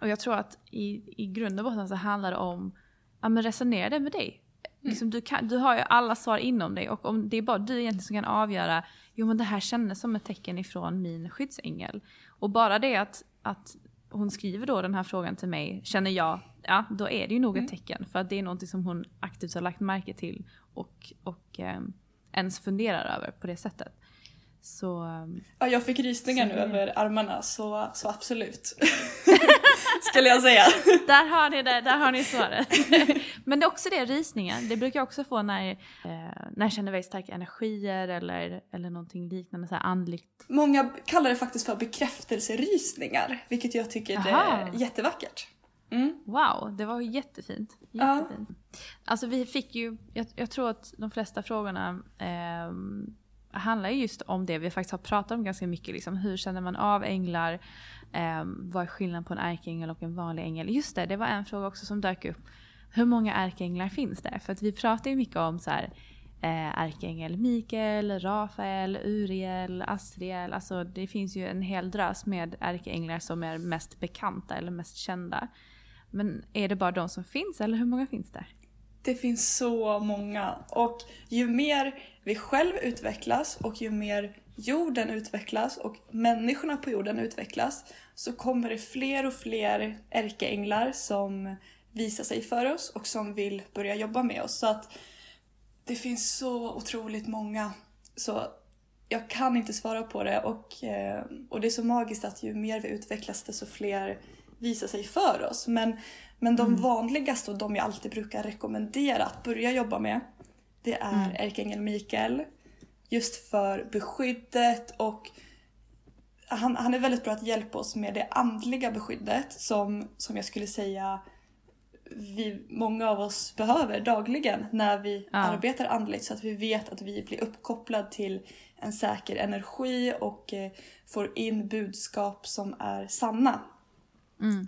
S1: Och jag tror att i, i grund och botten så handlar det om, ja men resonera det med dig. Mm. Liksom, du, kan, du har ju alla svar inom dig och om det är bara du egentligen som kan avgöra jo men det här kändes som ett tecken ifrån min skyddsängel. Och bara det att, att hon skriver då den här frågan till mig, känner jag, ja då är det ju nog ett mm. tecken. För att det är någonting som hon aktivt har lagt märke till och, och eh, ens funderar över på det sättet. Så,
S2: ja, jag fick rysningar nu över armarna så, så absolut. [laughs] Skulle jag säga. [laughs]
S1: där har ni det, där har ni svaret. [laughs] Men det är också det, rysningen. Det brukar jag också få när, eh, när jag känner väldigt starka energier eller, eller någonting liknande så här andligt.
S2: Många kallar det faktiskt för bekräftelserysningar, vilket jag tycker Aha. är jättevackert.
S1: Mm. Wow, det var jättefint. jättefint. Ja. Alltså vi fick ju, jag, jag, tror att de flesta frågorna eh, handlar just om det vi faktiskt har pratat om ganska mycket. Liksom, hur känner man av änglar? Eh, vad är skillnaden på en ärkeängel och en vanlig ängel? Just det, det var en fråga också som dök upp. Hur många ärkeänglar finns det? För att vi pratar ju mycket om så här, eh, ärkeängel Mikael, Rafael, Uriel, Asriel. Alltså det finns ju en hel drös med ärkeänglar som är mest bekanta eller mest kända. Men är det bara de som finns eller hur många finns det?
S2: Det finns så många och ju mer vi själv utvecklas och ju mer jorden utvecklas och människorna på jorden utvecklas så kommer det fler och fler ärkeänglar som visar sig för oss och som vill börja jobba med oss. Så att det finns så otroligt många. Så jag kan inte svara på det och, eh, och det är så magiskt att ju mer vi utvecklas desto fler visar sig för oss. Men, men de mm. vanligaste och de jag alltid brukar rekommendera att börja jobba med det är mm. ärkeängeln Mikael. Just för beskyddet och han, han är väldigt bra att hjälpa oss med det andliga beskyddet som, som jag skulle säga vi, många av oss behöver dagligen när vi ja. arbetar andligt så att vi vet att vi blir uppkopplade till en säker energi och eh, får in budskap som är sanna. Mm.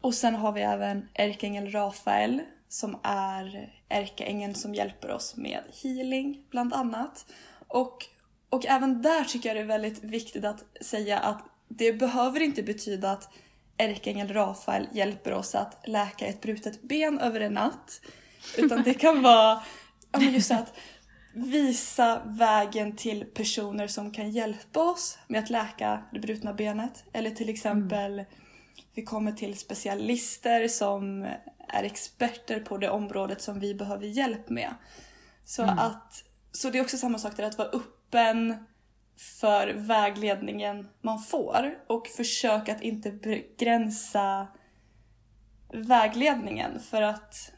S2: Och sen har vi även ärkeängeln Rafael som är ärkeängeln som hjälper oss med healing bland annat. Och, och även där tycker jag det är väldigt viktigt att säga att det behöver inte betyda att ärkeängel Rafael hjälper oss att läka ett brutet ben över en natt. Utan det kan [laughs] vara ja, men just att visa vägen till personer som kan hjälpa oss med att läka det brutna benet. Eller till exempel mm. Vi kommer till specialister som är experter på det området som vi behöver hjälp med. Så, mm. att, så det är också samma sak där, att vara öppen för vägledningen man får och försök att inte begränsa vägledningen för att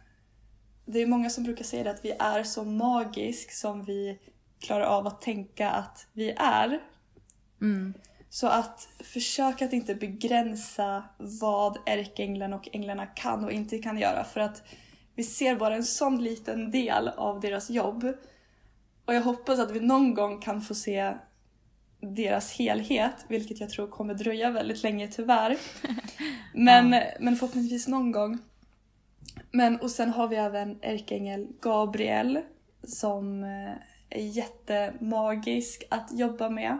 S2: det är många som brukar säga att vi är så magisk som vi klarar av att tänka att vi är. Mm. Så att försöka att inte begränsa vad ärkeänglen och änglarna kan och inte kan göra för att vi ser bara en sån liten del av deras jobb. Och jag hoppas att vi någon gång kan få se deras helhet, vilket jag tror kommer dröja väldigt länge tyvärr. [laughs] Men, ja. men förhoppningsvis någon gång. Men och sen har vi även ärkeängel Gabriel som eh, är jättemagisk att jobba med.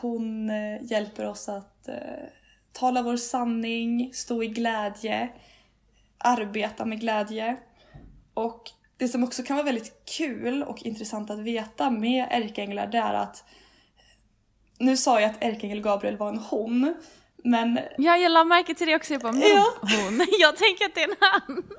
S2: Hon eh, hjälper oss att eh, tala vår sanning, stå i glädje, arbeta med glädje. Och det som också kan vara väldigt kul och intressant att veta med ärkeänglar det är att nu sa jag att ärkeängel Gabriel var en hon, men...
S1: Ja, jag la märke till det också. Jag bara, ja. hon. [laughs] Jag tänker att det är en han. [laughs]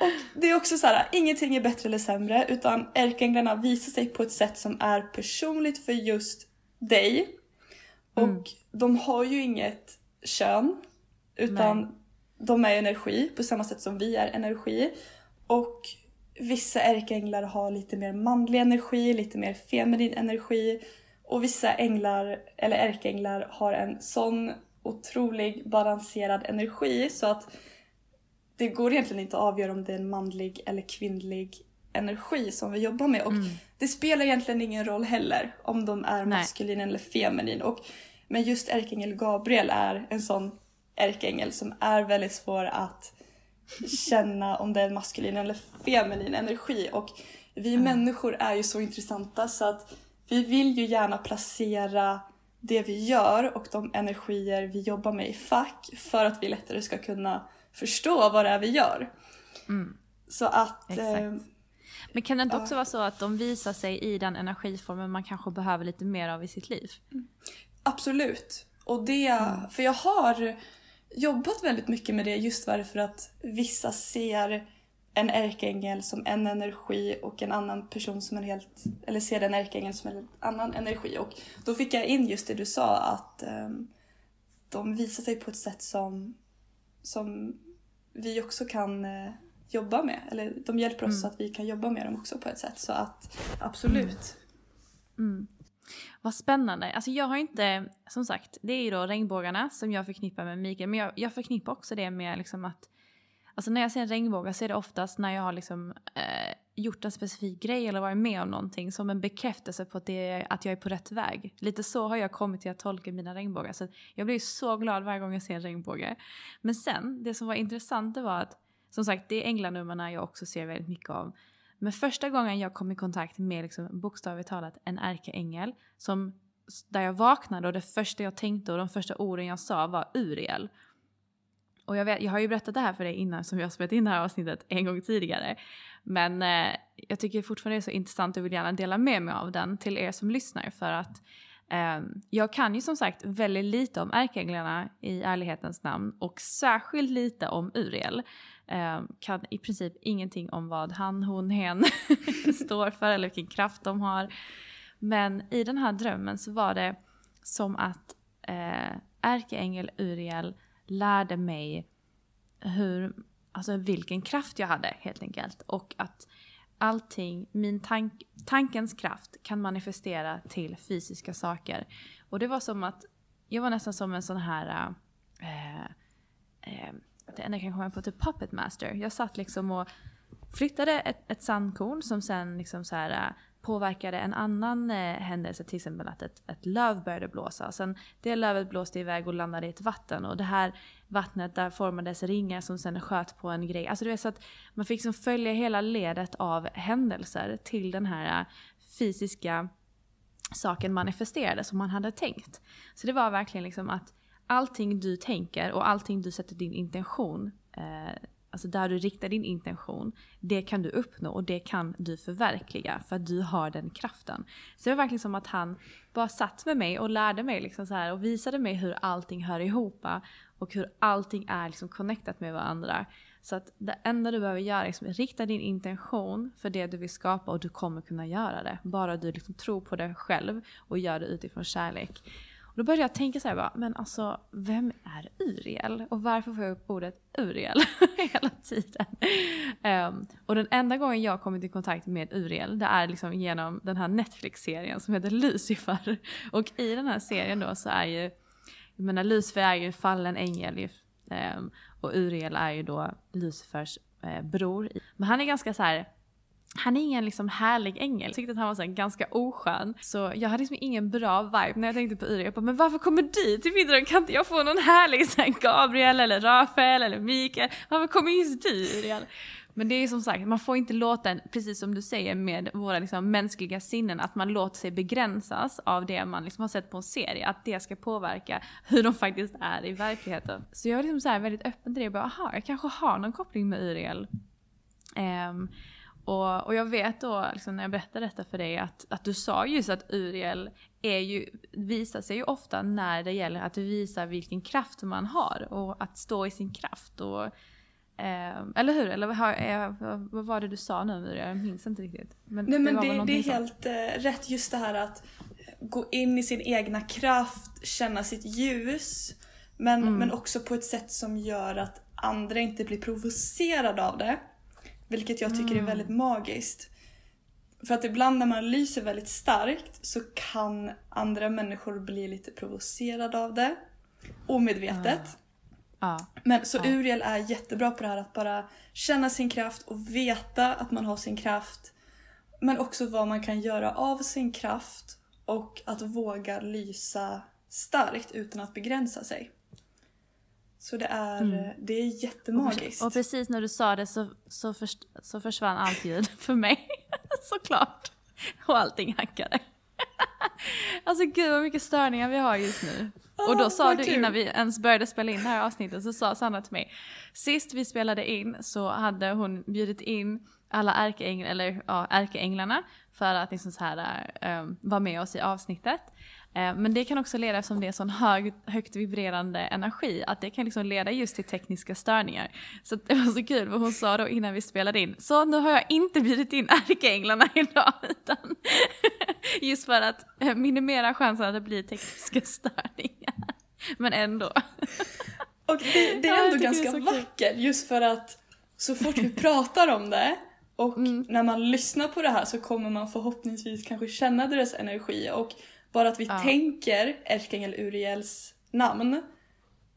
S2: Och det är också så här, ingenting är bättre eller sämre utan ärkeänglarna visar sig på ett sätt som är personligt för just dig. Och mm. de har ju inget kön utan Nej. de är energi på samma sätt som vi är energi. Och vissa ärkeänglar har lite mer manlig energi, lite mer feminin energi. Och vissa änglar, eller ärkeänglar, har en sån otrolig balanserad energi så att det går egentligen inte att avgöra om det är en manlig eller kvinnlig energi som vi jobbar med. Och mm. det spelar egentligen ingen roll heller om de är maskulin eller feminin. Och, men just ärkeängel Gabriel är en sån ärkeängel som är väldigt svår att känna om det är en maskulin eller feminin energi. Och vi mm. människor är ju så intressanta så att vi vill ju gärna placera det vi gör och de energier vi jobbar med i fack för att vi lättare ska kunna förstå vad det är vi gör. Mm. Så att... Eh,
S1: Men kan det inte också vara så att de visar sig i den energiformen man kanske behöver lite mer av i sitt liv?
S2: Absolut. Och det, mm. för jag har jobbat väldigt mycket med det just för att vissa ser en ärkeängel som en energi och en annan person som en helt, eller ser en ärkeängel som en annan energi. Och då fick jag in just det du sa att um, de visar sig på ett sätt som, som vi också kan uh, jobba med. Eller de hjälper oss mm. så att vi kan jobba med dem också på ett sätt. Så att absolut.
S1: Mm. Mm. Vad spännande. Alltså jag har inte, som sagt, det är ju då regnbågarna som jag förknippar med Mikael. Men jag, jag förknippar också det med liksom att Alltså när jag ser en regnbåge så är det oftast när jag har liksom, eh, gjort en specifik grej eller varit med om någonting som en bekräftelse på att, det, att jag är på rätt väg. Lite så har jag kommit till att tolka mina regnbågar. Så jag blir så glad varje gång jag ser en regnbåge. Men sen, det som var intressant det var att som sagt, det är änglanummerna jag också ser väldigt mycket av. Men första gången jag kom i kontakt med liksom, bokstavligt talat en ärkeängel som där jag vaknade och det första jag tänkte och de första orden jag sa var Uriel. Och jag, vet, jag har ju berättat det här för dig innan som jag spelat in det här avsnittet en gång tidigare. Men eh, jag tycker fortfarande det är så intressant och vill gärna dela med mig av den till er som lyssnar för att eh, jag kan ju som sagt väldigt lite om ärkeänglarna i ärlighetens namn och särskilt lite om Uriel. Eh, kan i princip ingenting om vad han, hon, hen [laughs] står för eller vilken kraft de har. Men i den här drömmen så var det som att eh, ärkeängel Uriel lärde mig hur, alltså vilken kraft jag hade helt enkelt. Och att allting, min tank, tankens kraft kan manifestera till fysiska saker. Och det var som att, jag var nästan som en sån här, äh, äh, det enda jag kan komma på, typ puppet master. Jag satt liksom och flyttade ett, ett sandkorn som sen liksom så här, eh, påverkade en annan eh, händelse, till exempel att ett, ett löv började blåsa. Sen det lövet blåste iväg och landade i ett vatten och det här vattnet där formades ringar som sen sköt på en grej. Alltså du vet så att man fick liksom följa hela ledet av händelser till den här eh, fysiska saken manifesterades som man hade tänkt. Så det var verkligen liksom att allting du tänker och allting du sätter din intention, eh, alltså där du riktar din intention, det kan du uppnå och det kan du förverkliga för att du har den kraften. Så det var verkligen som att han bara satt med mig och lärde mig liksom så här och visade mig hur allting hör ihop ah, och hur allting är liksom connectat med varandra. Så att det enda du behöver göra är liksom rikta din intention för det du vill skapa och du kommer kunna göra det. Bara du liksom tror på det själv och gör det utifrån kärlek. Då började jag tänka så här bara, men alltså vem är Uriel? Och varför får jag upp ordet Uriel [laughs] hela tiden? Um, och den enda gången jag kommit i kontakt med Uriel, det är liksom genom den här Netflix-serien som heter Lucifer. [laughs] Och i den här serien då så är ju, jag menar Lucifer är ju fallen ängel um, och Uriel är ju då Lucifers eh, bror. Men han är ganska så här, han är ingen liksom härlig ängel. Jag tyckte att han var så ganska oskön. Så jag hade liksom ingen bra vibe när jag tänkte på Uriel. Jag bara, men varför kommer du till middagen? Kan inte jag få någon härlig så här, Gabriel eller Rafael eller Mikael? Varför kommer just du Uriel? Men det är som sagt, man får inte låta, precis som du säger med våra liksom mänskliga sinnen, att man låter sig begränsas av det man liksom har sett på en serie. Att det ska påverka hur de faktiskt är i verkligheten. Så jag var liksom så väldigt öppen till det. Jag Bara, aha, jag kanske har någon koppling med Uriel. Um, och, och jag vet då, liksom, när jag berättade detta för dig, att, att du sa just att Uriel är ju, visar sig ju ofta när det gäller att visa vilken kraft man har och att stå i sin kraft. Och Eh, eller hur? Eller vad, vad var det du sa nu Jag minns inte riktigt.
S2: Men Nej men det, det, det är helt eh, rätt just det här att gå in i sin egna kraft, känna sitt ljus. Men, mm. men också på ett sätt som gör att andra inte blir provocerade av det. Vilket jag tycker mm. är väldigt magiskt. För att ibland när man lyser väldigt starkt så kan andra människor bli lite provocerade av det. Omedvetet. Mm. Ja. Men så ja. Uriel är jättebra på det här att bara känna sin kraft och veta att man har sin kraft. Men också vad man kan göra av sin kraft och att våga lysa starkt utan att begränsa sig. Så det är, mm. det är jättemagiskt.
S1: Och precis när du sa det så, så, först, så försvann allt ljud [laughs] för mig. [laughs] Såklart. Och allting hackade. [laughs] alltså gud vad mycket störningar vi har just nu. Och då sa du innan vi ens började spela in det här avsnittet så sa Sanna till mig, sist vi spelade in så hade hon bjudit in alla ärkeänglar, eller ja, ärkeänglarna för att liksom så här, um, vara med oss i avsnittet. Uh, men det kan också leda, som det är sån hög, högt vibrerande energi, att det kan liksom leda just till tekniska störningar. Så det var så kul vad hon sa då innan vi spelade in. Så nu har jag inte bjudit in [laughs] ärkeänglarna idag, utan [laughs] just för att eh, minimera chansen att det blir tekniska störningar. Men ändå. [laughs]
S2: Och det, det är ändå ja, ganska är vackert just för att så fort vi pratar om det och mm. när man lyssnar på det här så kommer man förhoppningsvis kanske känna deras energi och bara att vi ja. tänker Ärkeängel Uriels namn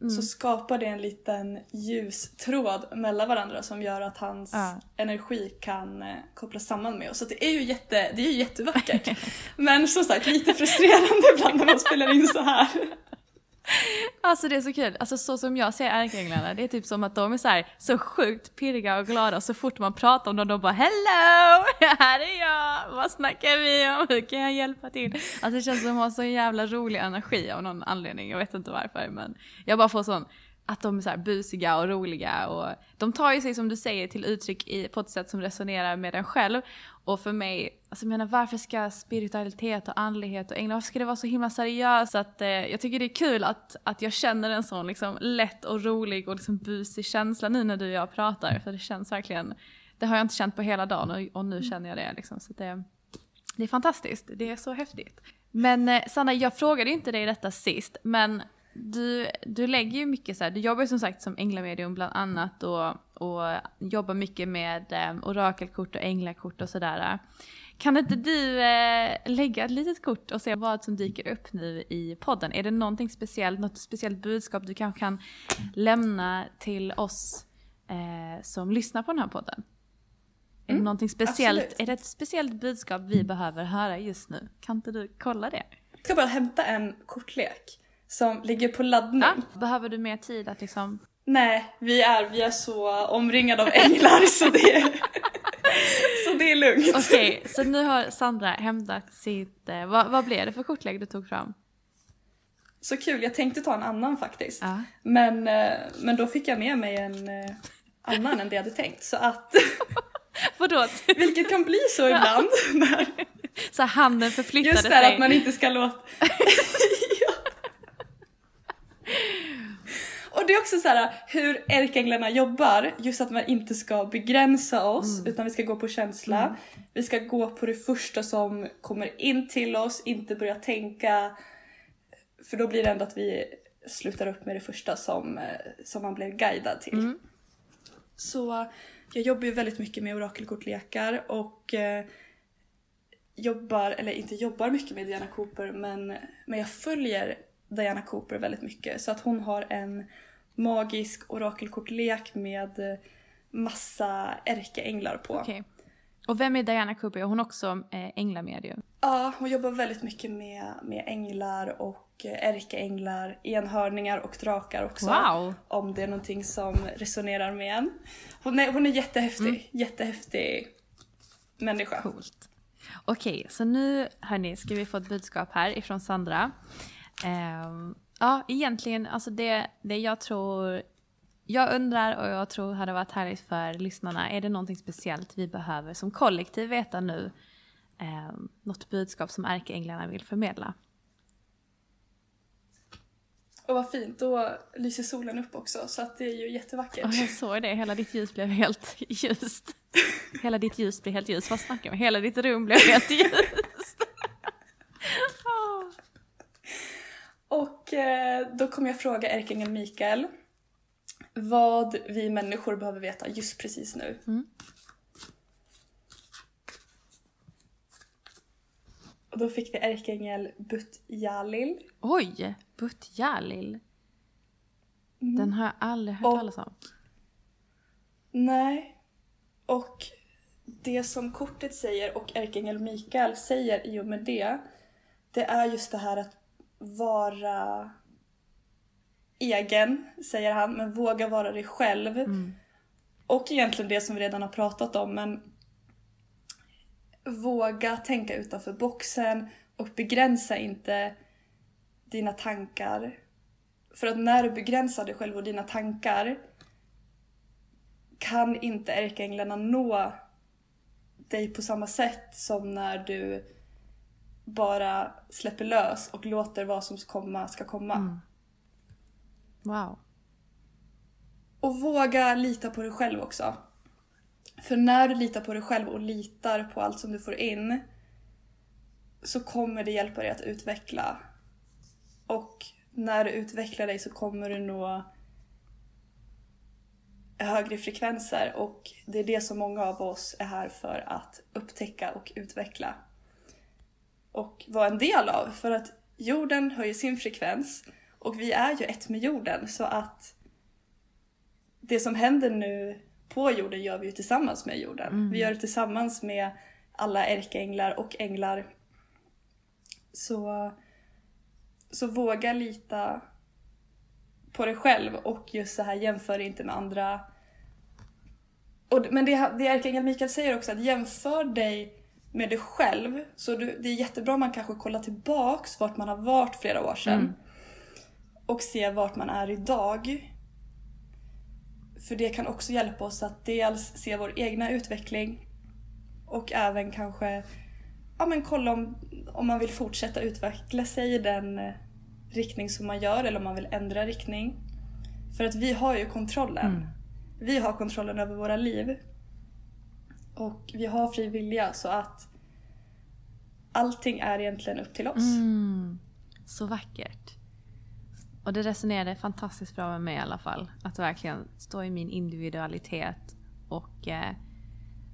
S2: mm. så skapar det en liten ljustråd mellan varandra som gör att hans ja. energi kan eh, kopplas samman med oss. Så det är ju jätte, det är jättevackert. [laughs] Men som sagt lite frustrerande ibland när man spelar in så här.
S1: Alltså det är så kul, alltså så som jag ser ärkeänglarna, det är typ som att de är så, här, så sjukt pirriga och glada så fort man pratar om dem, de bara Hello! [laughs] Här är jag! Vad snackar vi om? Hur kan jag hjälpa till? Alltså det känns som att de har så jävla rolig energi av någon anledning, jag vet inte varför men jag bara får sån att de är så här busiga och roliga och de tar ju sig som du säger till uttryck i, på ett sätt som resonerar med en själv. Och för mig, alltså jag menar varför ska spiritualitet och andlighet och änglar, varför ska det vara så himla seriöst? Att, eh, jag tycker det är kul att, att jag känner en sån liksom lätt och rolig och liksom busig känsla nu när du och jag pratar. För det känns verkligen, det har jag inte känt på hela dagen och, och nu känner jag det liksom. Så det, det är fantastiskt, det är så häftigt. Men eh, Sanna, jag frågade inte dig detta sist, men du, du lägger ju mycket så här, du jobbar ju som sagt som änglamedium bland annat och, och jobbar mycket med eh, orakelkort och änglakort och sådär. Kan inte du eh, lägga ett litet kort och se vad som dyker upp nu i podden? Är det någonting speciellt, något speciellt budskap du kanske kan lämna till oss eh, som lyssnar på den här podden? Mm, är det mm, någonting speciellt, absolut. är det ett speciellt budskap vi behöver höra just nu? Kan inte du kolla det?
S2: Jag ska bara hämta en kortlek som ligger på laddning. Ja,
S1: behöver du mer tid att liksom...
S2: Nej, vi är, vi är så omringade av änglar så det, [laughs] så det är lugnt.
S1: Okej, okay, så nu har Sandra hämtat sitt, eh, vad, vad blev det för kortlek du tog fram?
S2: Så kul, jag tänkte ta en annan faktiskt. Ja. Men, eh, men då fick jag med mig en eh, annan än det jag hade tänkt. Så att... [laughs]
S1: Vadå?
S2: Vilket kan bli så ibland. När... [laughs]
S1: Så handen förflyttade
S2: sig. Just det, att man inte ska låta... Och det är också så här hur ärkeänglarna jobbar, just att man inte ska begränsa oss mm. utan vi ska gå på känsla. Mm. Vi ska gå på det första som kommer in till oss, inte börja tänka för då blir det ändå att vi slutar upp med det första som, eh, som man blev guidad till. Mm. Så jag jobbar ju väldigt mycket med orakelkortlekar och eh, jobbar, eller inte jobbar mycket med Diana Cooper men, men jag följer Diana Cooper väldigt mycket. Så att hon har en magisk orakelkortlek med massa ärkeänglar på.
S1: Okay. Och vem är Diana Cooper? Är hon också eh, änglamedium?
S2: Ja, hon jobbar väldigt mycket med, med änglar och ärkeänglar, enhörningar och drakar också.
S1: Wow.
S2: Om det är någonting som resonerar med en. Hon är, hon är jättehäftig, mm. jättehäftig människa.
S1: Coolt. Okej, så nu hörni ska vi få ett budskap här ifrån Sandra. Um, ja, egentligen, alltså det, det jag tror, jag undrar och jag tror hade varit härligt för lyssnarna, är det någonting speciellt vi behöver som kollektiv veta nu? Um, något budskap som ärkeänglarna vill förmedla?
S2: Och vad fint, då lyser solen upp också så att det är ju jättevackert. Ja,
S1: jag såg det, hela ditt ljus blev helt ljust. Hela ditt ljus blev helt ljust, vad snackar vi Hela ditt rum blev helt ljust.
S2: Och eh, då kommer jag fråga ärkeängeln Mikael vad vi människor behöver veta just precis nu. Mm. Och då fick vi ärkeängel Butjalil.
S1: Oj! Butjalil. Mm. Den har jag aldrig hört talas om.
S2: Nej. Och det som kortet säger och ärkeängel Mikael säger i och med det, det är just det här att vara egen, säger han, men våga vara dig själv. Mm. Och egentligen det som vi redan har pratat om, men våga tänka utanför boxen och begränsa inte dina tankar. För att när du begränsar dig själv och dina tankar kan inte ärkeänglarna nå dig på samma sätt som när du bara släpper lös och låter vad som ska komma ska komma. Mm.
S1: Wow.
S2: Och våga lita på dig själv också. För när du litar på dig själv och litar på allt som du får in så kommer det hjälpa dig att utveckla. Och när du utvecklar dig så kommer du nå högre frekvenser och det är det som många av oss är här för att upptäcka och utveckla. Och vara en del av för att jorden höjer sin frekvens och vi är ju ett med jorden så att det som händer nu på jorden gör vi ju tillsammans med jorden. Mm. Vi gör det tillsammans med alla ärkeänglar och änglar. Så, så våga lita på dig själv och just så här jämför inte med andra. Och, men det, det ärkeängel Mikael säger också att jämför dig med dig själv. Så du, det är jättebra om man kanske kollar tillbaks vart man har varit flera år sedan. Mm. Och se vart man är idag. För det kan också hjälpa oss att dels se vår egna utveckling och även kanske ja, men kolla om, om man vill fortsätta utveckla sig i den eh, riktning som man gör eller om man vill ändra riktning. För att vi har ju kontrollen. Mm. Vi har kontrollen över våra liv. Och vi har fri vilja så att allting är egentligen upp till oss.
S1: Mm. Så vackert. Och det resonerade fantastiskt bra med mig i alla fall. Att verkligen stå i min individualitet och eh,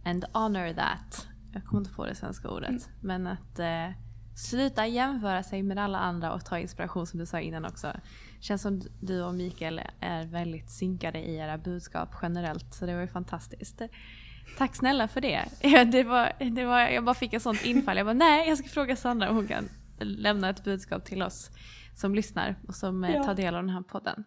S1: and honor that. Jag kommer inte på det svenska ordet. Mm. Men att eh, sluta jämföra sig med alla andra och ta inspiration som du sa innan också. Känns som du och Mikael är väldigt synkade i era budskap generellt. Så det var ju fantastiskt. Tack snälla för det. [laughs] det, var, det var, jag bara fick ett sånt infall. Jag bara nej, jag ska fråga Sandra om hon kan lämna ett budskap till oss som lyssnar och som eh, ja. tar del av den här podden.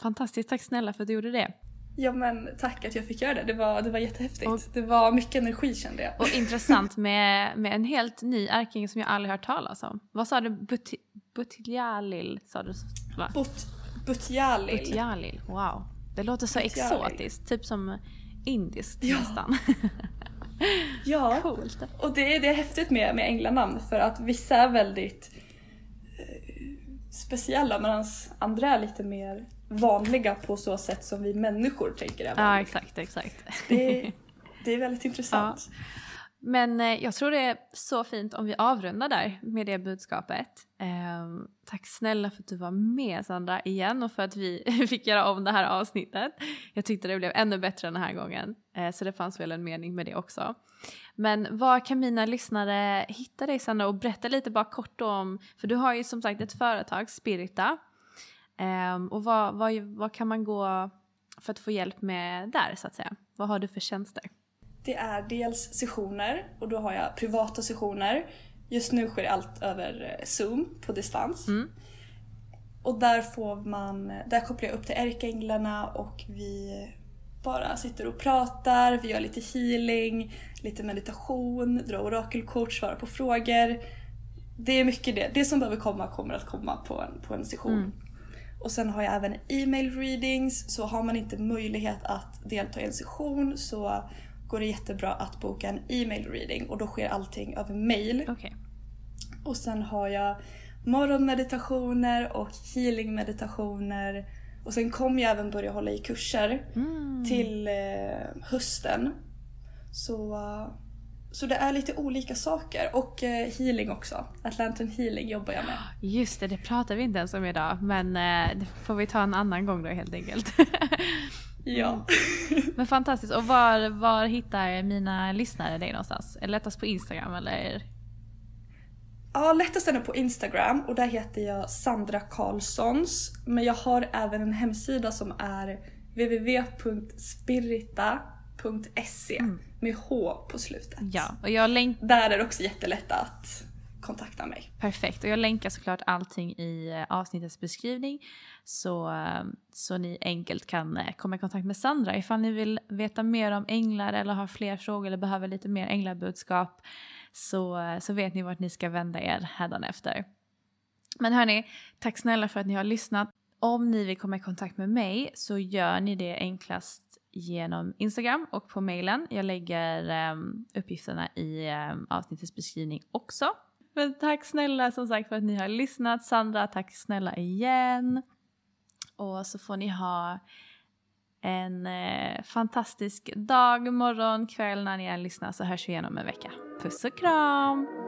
S1: Fantastiskt, tack snälla för att du gjorde det.
S2: Ja men tack att jag fick göra det. Det var, det var jättehäftigt. Och, det var mycket energi kände jag.
S1: Och intressant med, med en helt ny ärkeängel som jag aldrig hört talas om. Vad sa du? But, Butjalil sa du va?
S2: But, Butjalil.
S1: Butjalil, wow. Det låter så Butjalil. exotiskt, typ som indiskt ja. nästan. [laughs]
S2: ja, Coolt. och det är, det är häftigt med, med änglanamn för att vissa är väldigt eh, speciella medan andra är lite mer vanliga på så sätt som vi människor tänker är
S1: Ja, exakt, exakt.
S2: Det, [laughs] det är väldigt intressant. Ja.
S1: Men eh, jag tror det är så fint om vi avrundar där med det budskapet. Ehm, tack snälla för att du var med Sandra igen och för att vi [laughs] fick göra om det här avsnittet. Jag tyckte det blev ännu bättre den här gången. Eh, så det fanns väl en mening med det också. Men var kan mina lyssnare hitta dig Sandra och berätta lite bara kort om, för du har ju som sagt ett företag, Spirita. Ehm, och vad, vad, vad kan man gå för att få hjälp med där så att säga? Vad har du för tjänster?
S2: Det är dels sessioner och då har jag privata sessioner. Just nu sker allt över eh, Zoom på distans. Mm. Och där får man, där kopplar jag upp till ärkeänglarna och vi bara sitter och pratar, vi gör lite healing, lite meditation, drar orakelkort, svarar på frågor. Det är mycket det. Det som behöver komma kommer att komma på en, på en session. Mm. Och sen har jag även e-mail readings, så har man inte möjlighet att delta i en session så går det jättebra att boka en e-mail reading och då sker allting över mail.
S1: Okay.
S2: Och sen har jag morgonmeditationer och healingmeditationer. Och sen kommer jag även börja hålla i kurser mm. till eh, hösten. Så så det är lite olika saker och eh, healing också. Atlanten healing jobbar jag med.
S1: Just det, det pratar vi inte ens om idag men eh, det får vi ta en annan gång då helt enkelt. [laughs]
S2: ja.
S1: Mm. [laughs] men fantastiskt. Och var, var hittar mina lyssnare dig någonstans? Är det lättast på Instagram eller?
S2: Ja, lättast är det på Instagram och där heter jag Sandra Karlssons. Men jag har även en hemsida som är www.spirita.se. Mm med H på slutet.
S1: Ja, och jag länk...
S2: Där är det också jättelätt att kontakta mig.
S1: Perfekt, och jag länkar såklart allting i eh, avsnittets beskrivning så, eh, så ni enkelt kan eh, komma i kontakt med Sandra ifall ni vill veta mer om änglar eller har fler frågor eller behöver lite mer änglabudskap så, så vet ni vart ni ska vända er hädanefter. Men hörni, tack snälla för att ni har lyssnat. Om ni vill komma i kontakt med mig så gör ni det enklast genom Instagram och på mailen. Jag lägger um, uppgifterna i um, avsnittets beskrivning också. Men tack snälla som sagt för att ni har lyssnat. Sandra, tack snälla igen. Och så får ni ha en eh, fantastisk dag, morgon, kväll när ni än lyssnar så hörs vi igen om en vecka. Puss och kram!